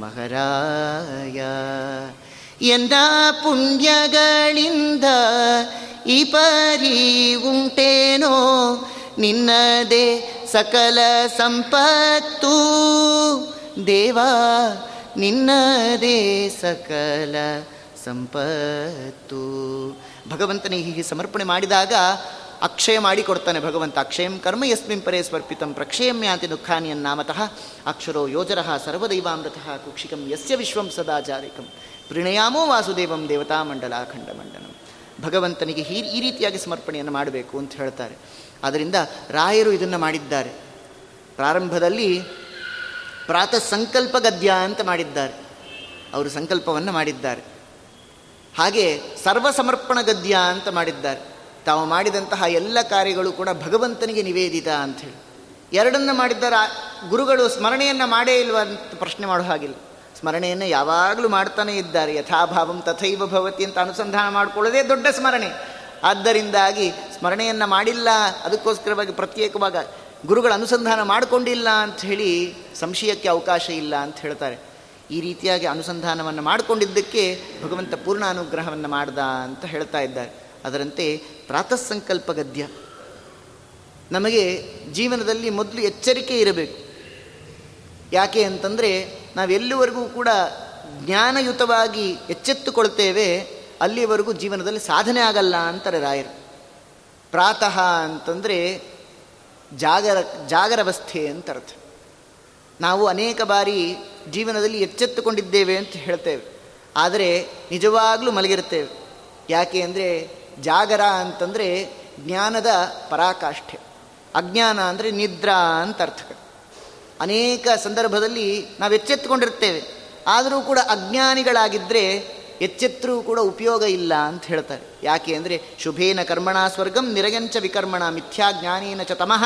ಮಹಾರಾಯ. ಎಂದ ಪುಣ್ಯಗಳಿಂದ ಈ ಪರಿ ಉಂಟೇನೋ ನಿನ್ನದೇ ಸಕಲ ಸಂಪತ್ತು. ದೇವಾ, ನಿನ್ನದೇ ಸಕಲ ಸಂಪತ್ತು. ಭಗವಂತನಿಗೆ ಹೀಗೆ ಸಮರ್ಪಣೆ ಮಾಡಿದಾಗ ಅಕ್ಷಯ ಮಾಡಿಕೊಡ್ತಾನೆ ಭಗವಂತ. ಅಕ್ಷಯಂ ಕರ್ಮ ಯಸ್ಮಿನ್ ಪರೇ ಸ್ವರ್ಪಿತಂ ಪ್ರಕ್ಷಯಂ ದುಃಖಾನಿಯನ್ನಾಮತಃ ಅಕ್ಷರೋ ಯೋಜರಃ ಸರ್ವದೈವಾಮೃತಃ ಕುಕ್ಷಿಕಂ ಯಸ್ಯ ವಿಶ್ವಂ ಸದಾಚಾರಿಕಂ ಪ್ರಣಯಾಮೋ ವಾಸುದೇವಂ ದೇವತಾ ಮಂಡಲ ಅಖಂಡ ಮಂಡಲಂ. ಭಗವಂತನಿಗೆ ಈ ಈ ರೀತಿಯಾಗಿ ಸಮರ್ಪಣೆಯನ್ನು ಮಾಡಬೇಕು ಅಂತ ಹೇಳ್ತಾರೆ. ಆದ್ದರಿಂದ ರಾಯರು ಇದನ್ನು ಮಾಡಿದ್ದಾರೆ. ಪ್ರಾರಂಭದಲ್ಲಿ ಪ್ರಾತಃ ಸಂಕಲ್ಪ ಗದ್ಯ ಅಂತ ಮಾಡಿದ್ದಾರೆ. ಅವರು ಸಂಕಲ್ಪವನ್ನು ಮಾಡಿದ್ದಾರೆ. ಹಾಗೆ ಸರ್ವ ಸಮರ್ಪಣ ಗದ್ಯ ಅಂತ ಮಾಡಿದ್ದಾರೆ. ತಾವು ಮಾಡಿದಂತಹ ಎಲ್ಲ ಕಾರ್ಯಗಳು ಕೂಡ ಭಗವಂತನಿಗೆ ನಿವೇದಿತ ಅಂಥೇಳಿ ಎರಡನ್ನು ಮಾಡಿದ್ದರ ಗುರುಗಳು ಸ್ಮರಣೆಯನ್ನು ಮಾಡೇ ಇಲ್ವ ಅಂತ ಪ್ರಶ್ನೆ ಮಾಡೋ ಹಾಗಿಲ್ಲ. ಸ್ಮರಣೆಯನ್ನು ಯಾವಾಗಲೂ ಮಾಡ್ತಾನೆ ಇದ್ದಾರೆ. ಯಥಾಭಾವಂ ತಥೈವ ಭವತಿ ಅಂತ ಅನುಸಂಧಾನ ಮಾಡಿಕೊಳ್ಳೋದೇ ದೊಡ್ಡ ಸ್ಮರಣೆ. ಆದ್ದರಿಂದಾಗಿ ಸ್ಮರಣೆಯನ್ನು ಮಾಡಿಲ್ಲ, ಅದಕ್ಕೋಸ್ಕರವಾಗಿ ಪ್ರತ್ಯೇಕವಾಗ ಗುರುಗಳ ಅನುಸಂಧಾನ ಮಾಡಿಕೊಂಡಿಲ್ಲ ಅಂತ ಹೇಳಿ ಸಂಶಯಕ್ಕೆ ಅವಕಾಶ ಇಲ್ಲ ಅಂತ ಹೇಳ್ತಾರೆ. ಈ ರೀತಿಯಾಗಿ ಅನುಸಂಧಾನವನ್ನು ಮಾಡಿಕೊಂಡಿದ್ದಕ್ಕೆ ಭಗವಂತ ಪೂರ್ಣ ಅನುಗ್ರಹವನ್ನು ಮಾಡ್ದ ಅಂತ ಹೇಳ್ತಾ ಇದ್ದಾರೆ. ಅದರಂತೆ ಪ್ರಾತಃ ಸಂಕಲ್ಪ ಗದ್ಯ. ನಮಗೆ ಜೀವನದಲ್ಲಿ ಮೊದಲು ಎಚ್ಚರಿಕೆ ಇರಬೇಕು. ಯಾಕೆ ಅಂತಂದರೆ ನಾವೆಲ್ಲಿವರೆಗೂ ಕೂಡ ಜ್ಞಾನಯುತವಾಗಿ ಎಚ್ಚೆತ್ತುಕೊಳ್ತೇವೆ, ಅಲ್ಲಿವರೆಗೂ ಜೀವನದಲ್ಲಿ ಸಾಧನೆ ಆಗಲ್ಲ ಅಂತಾರೆ ರಾಯರು. ಪ್ರಾತಃ ಅಂತಂದರೆ ಜಾಗರ, ಜಾಗರವಸ್ಥೆ ಅಂತ ಅರ್ಥ. ನಾವು ಅನೇಕ ಬಾರಿ ಜೀವನದಲ್ಲಿ ಎಚ್ಚೆತ್ತುಕೊಂಡಿದ್ದೇವೆ ಅಂತ ಹೇಳ್ತೇವೆ. ಆದರೆ ನಿಜವಾಗಲೂ ಮಲಗಿರುತ್ತೇವೆ. ಯಾಕೆ ಅಂದರೆ ಜಾಗರ ಅಂತಂದರೆ ಜ್ಞಾನದ ಪರಾಕಾಷ್ಠೆ. ಅಜ್ಞಾನ ಅಂದರೆ ನಿದ್ರಾ ಅಂತ ಅರ್ಥ ಅನೇಕ ಸಂದರ್ಭದಲ್ಲಿ ನಾವು ಎಚ್ಚೆತ್ತುಕೊಂಡಿರ್ತೇವೆ. ಆದರೂ ಕೂಡ ಅಜ್ಞಾನಿಗಳಾಗಿದ್ದರೆ ಎಚ್ಚೆತ್ತರೂ ಕೂಡ ಉಪಯೋಗ ಇಲ್ಲ ಅಂತ ಹೇಳ್ತಾರೆ. ಯಾಕೆ ಅಂದರೆ ಶುಭೇನ ಕರ್ಮಣ ಸ್ವರ್ಗಂ ನಿರಗಂಚ ವಿಕರ್ಮಣ ಮಿಥ್ಯಾ ಜ್ಞಾನೇನ ಚ ತಮಃ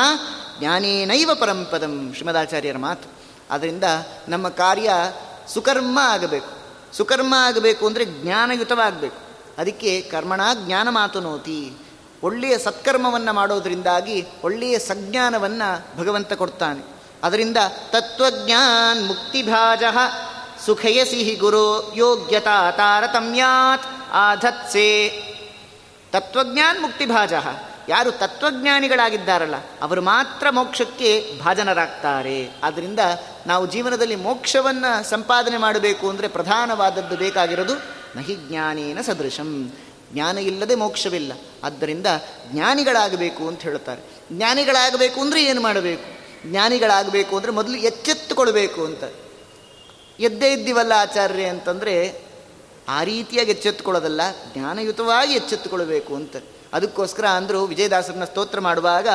ಜ್ಞಾನೇನೈವ ಪರಂಪದಂ ಶ್ರೀಮದಾಚಾರ್ಯರ ಮಾತು. ಆದ್ದರಿಂದ ನಮ್ಮ ಕಾರ್ಯ ಸುಕರ್ಮ ಆಗಬೇಕು. ಸುಕರ್ಮ ಆಗಬೇಕು ಅಂದರೆ ಜ್ಞಾನಯುತವಾಗಬೇಕು. ಅದಕ್ಕೆ ಕರ್ಮಣ ಜ್ಞಾನ ಮಾತುನೋತಿ ಒಳ್ಳೆಯ ಸತ್ಕರ್ಮವನ್ನು ಮಾಡೋದರಿಂದಾಗಿ ಒಳ್ಳೆಯ ಸಜ್ಞಾನವನ್ನು ಭಗವಂತ ಕೊಡ್ತಾನೆ. ಅದರಿಂದ ತತ್ವಜ್ಞಾನ್ ಮುಕ್ತಿಭಾಜ ಸುಖಯಸಿಹಿ ಗುರು ಯೋಗ್ಯತಾ ತಾರತಮ್ಯಾತ್ ಆಧತ್ಸೆ. ತತ್ವಜ್ಞಾನ್ ಮುಕ್ತಿಭಾಜ ಯಾರು ತತ್ವಜ್ಞಾನಿಗಳಾಗಿದ್ದಾರಲ್ಲ, ಅವರು ಮಾತ್ರ ಮೋಕ್ಷಕ್ಕೆ ಭಾಜನರಾಗ್ತಾರೆ. ಆದ್ದರಿಂದ ನಾವು ಜೀವನದಲ್ಲಿ ಮೋಕ್ಷವನ್ನು ಸಂಪಾದನೆ ಮಾಡಬೇಕು ಅಂದರೆ ಪ್ರಧಾನವಾದದ್ದು ಬೇಕಾಗಿರೋದು ನಹಿ ಜ್ಞಾನೇನ ಸದೃಶಂ. ಜ್ಞಾನ ಇಲ್ಲದೆ ಮೋಕ್ಷವಿಲ್ಲ. ಆದ್ದರಿಂದ ಜ್ಞಾನಿಗಳಾಗಬೇಕು ಅಂತ ಹೇಳ್ತಾರೆ ಜ್ಞಾನಿಗಳಾಗಬೇಕು ಅಂದರೆ ಏನು ಮಾಡಬೇಕು? ಜ್ಞಾನಿಗಳಾಗಬೇಕು ಅಂದರೆ ಮೊದಲು ಎಚ್ಚೆತ್ತುಕೊಳ್ಬೇಕು ಅಂತ. ಎದ್ದೇ ಇದ್ದೀವಲ್ಲ ಆಚಾರ್ಯ ಅಂತಂದರೆ ಆ ರೀತಿಯಾಗಿ ಎಚ್ಚೆತ್ತುಕೊಳ್ಳೋದಲ್ಲ, ಜ್ಞಾನಯುತವಾಗಿ ಎಚ್ಚೆತ್ತುಕೊಳ್ಬೇಕು ಅಂತ. ಅದಕ್ಕೋಸ್ಕರ ಅಂದರು ವಿಜಯದಾಸರನ್ನ ಸ್ತೋತ್ರ ಮಾಡುವಾಗ,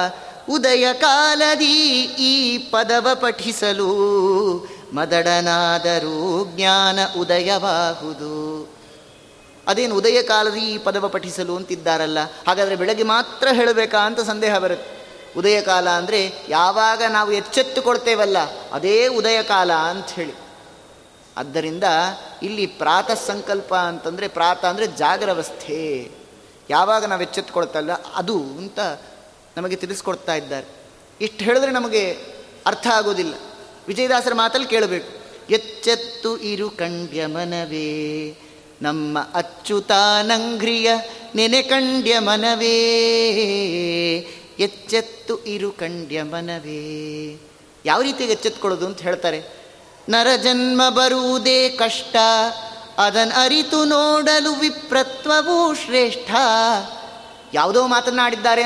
ಉದಯ ಕಾಲದಿ ಈ ಪದವ ಪಠಿಸಲು ಮದಡನಾದರೂ ಜ್ಞಾನ ಉದಯವಾಹುದು ಅದೇನು ಉದಯ ಕಾಲದಿ ಈ ಪದವ ಪಠಿಸಲು ಅಂತಿದ್ದಾರಲ್ಲ? ಹಾಗಾದರೆ ಬೆಳಗ್ಗೆ ಮಾತ್ರ ಹೇಳಬೇಕಾ ಅಂತ ಸಂದೇಹ ಬರುತ್ತೆ. ಉದಯ ಕಾಲ ಅಂದರೆ ಯಾವಾಗ ನಾವು ಎಚ್ಚೆತ್ತುಕೊಳ್ತೇವಲ್ಲ, ಅದೇ ಉದಯ ಕಾಲ ಅಂತ ಹೇಳಿ. ಆದ್ದರಿಂದ ಇಲ್ಲಿ ಪ್ರಾತಃ ಸಂಕಲ್ಪ ಅಂತಂದರೆ ಪ್ರಾತ ಅಂದರೆ ಜಾಗರವಸ್ಥೆ. ಯಾವಾಗ ನಾವು ಎಚ್ಚೆತ್ತುಕೊಳ್ತಲ್ಲ ಅದು ಅಂತ ನಮಗೆ ತಿಳಿಸ್ಕೊಡ್ತಾ ಇದ್ದಾರೆ. ಇಷ್ಟು ಹೇಳಿದ್ರೆ ನಮಗೆ ಅರ್ಥ ಆಗೋದಿಲ್ಲ. ವಿಜಯದಾಸರ ಮಾತಲ್ಲಿ ಕೇಳಬೇಕು. ಎಚ್ಚೆತ್ತು ಇರು ಕಂಡ್ಯ ಮನವೇ. ನಮ್ಮ ಅಚ್ಚುತಾನಂಘ್ರಿಯ ನೆನೆ ಕಂಡ್ಯ ಮನವೇ, ಎಚ್ಚೆತ್ತು ಇರು ಕಂಡ್ಯ ಮನವೇ. ಯಾವ ರೀತಿಯಾಗಿ ಎಚ್ಚೆತ್ಕೊಳ್ಳೋದು ಅಂತ ಹೇಳ್ತಾರೆ? ನರಜನ್ಮ ಬರುವುದೇ ಕಷ್ಟ, ಅದನ್ ಅರಿತು ನೋಡಲು ವಿಪ್ರತ್ವವೂ ಶ್ರೇಷ್ಠ. ಯಾವುದೋ ಮಾತನಾಡಿದ್ದಾರೆ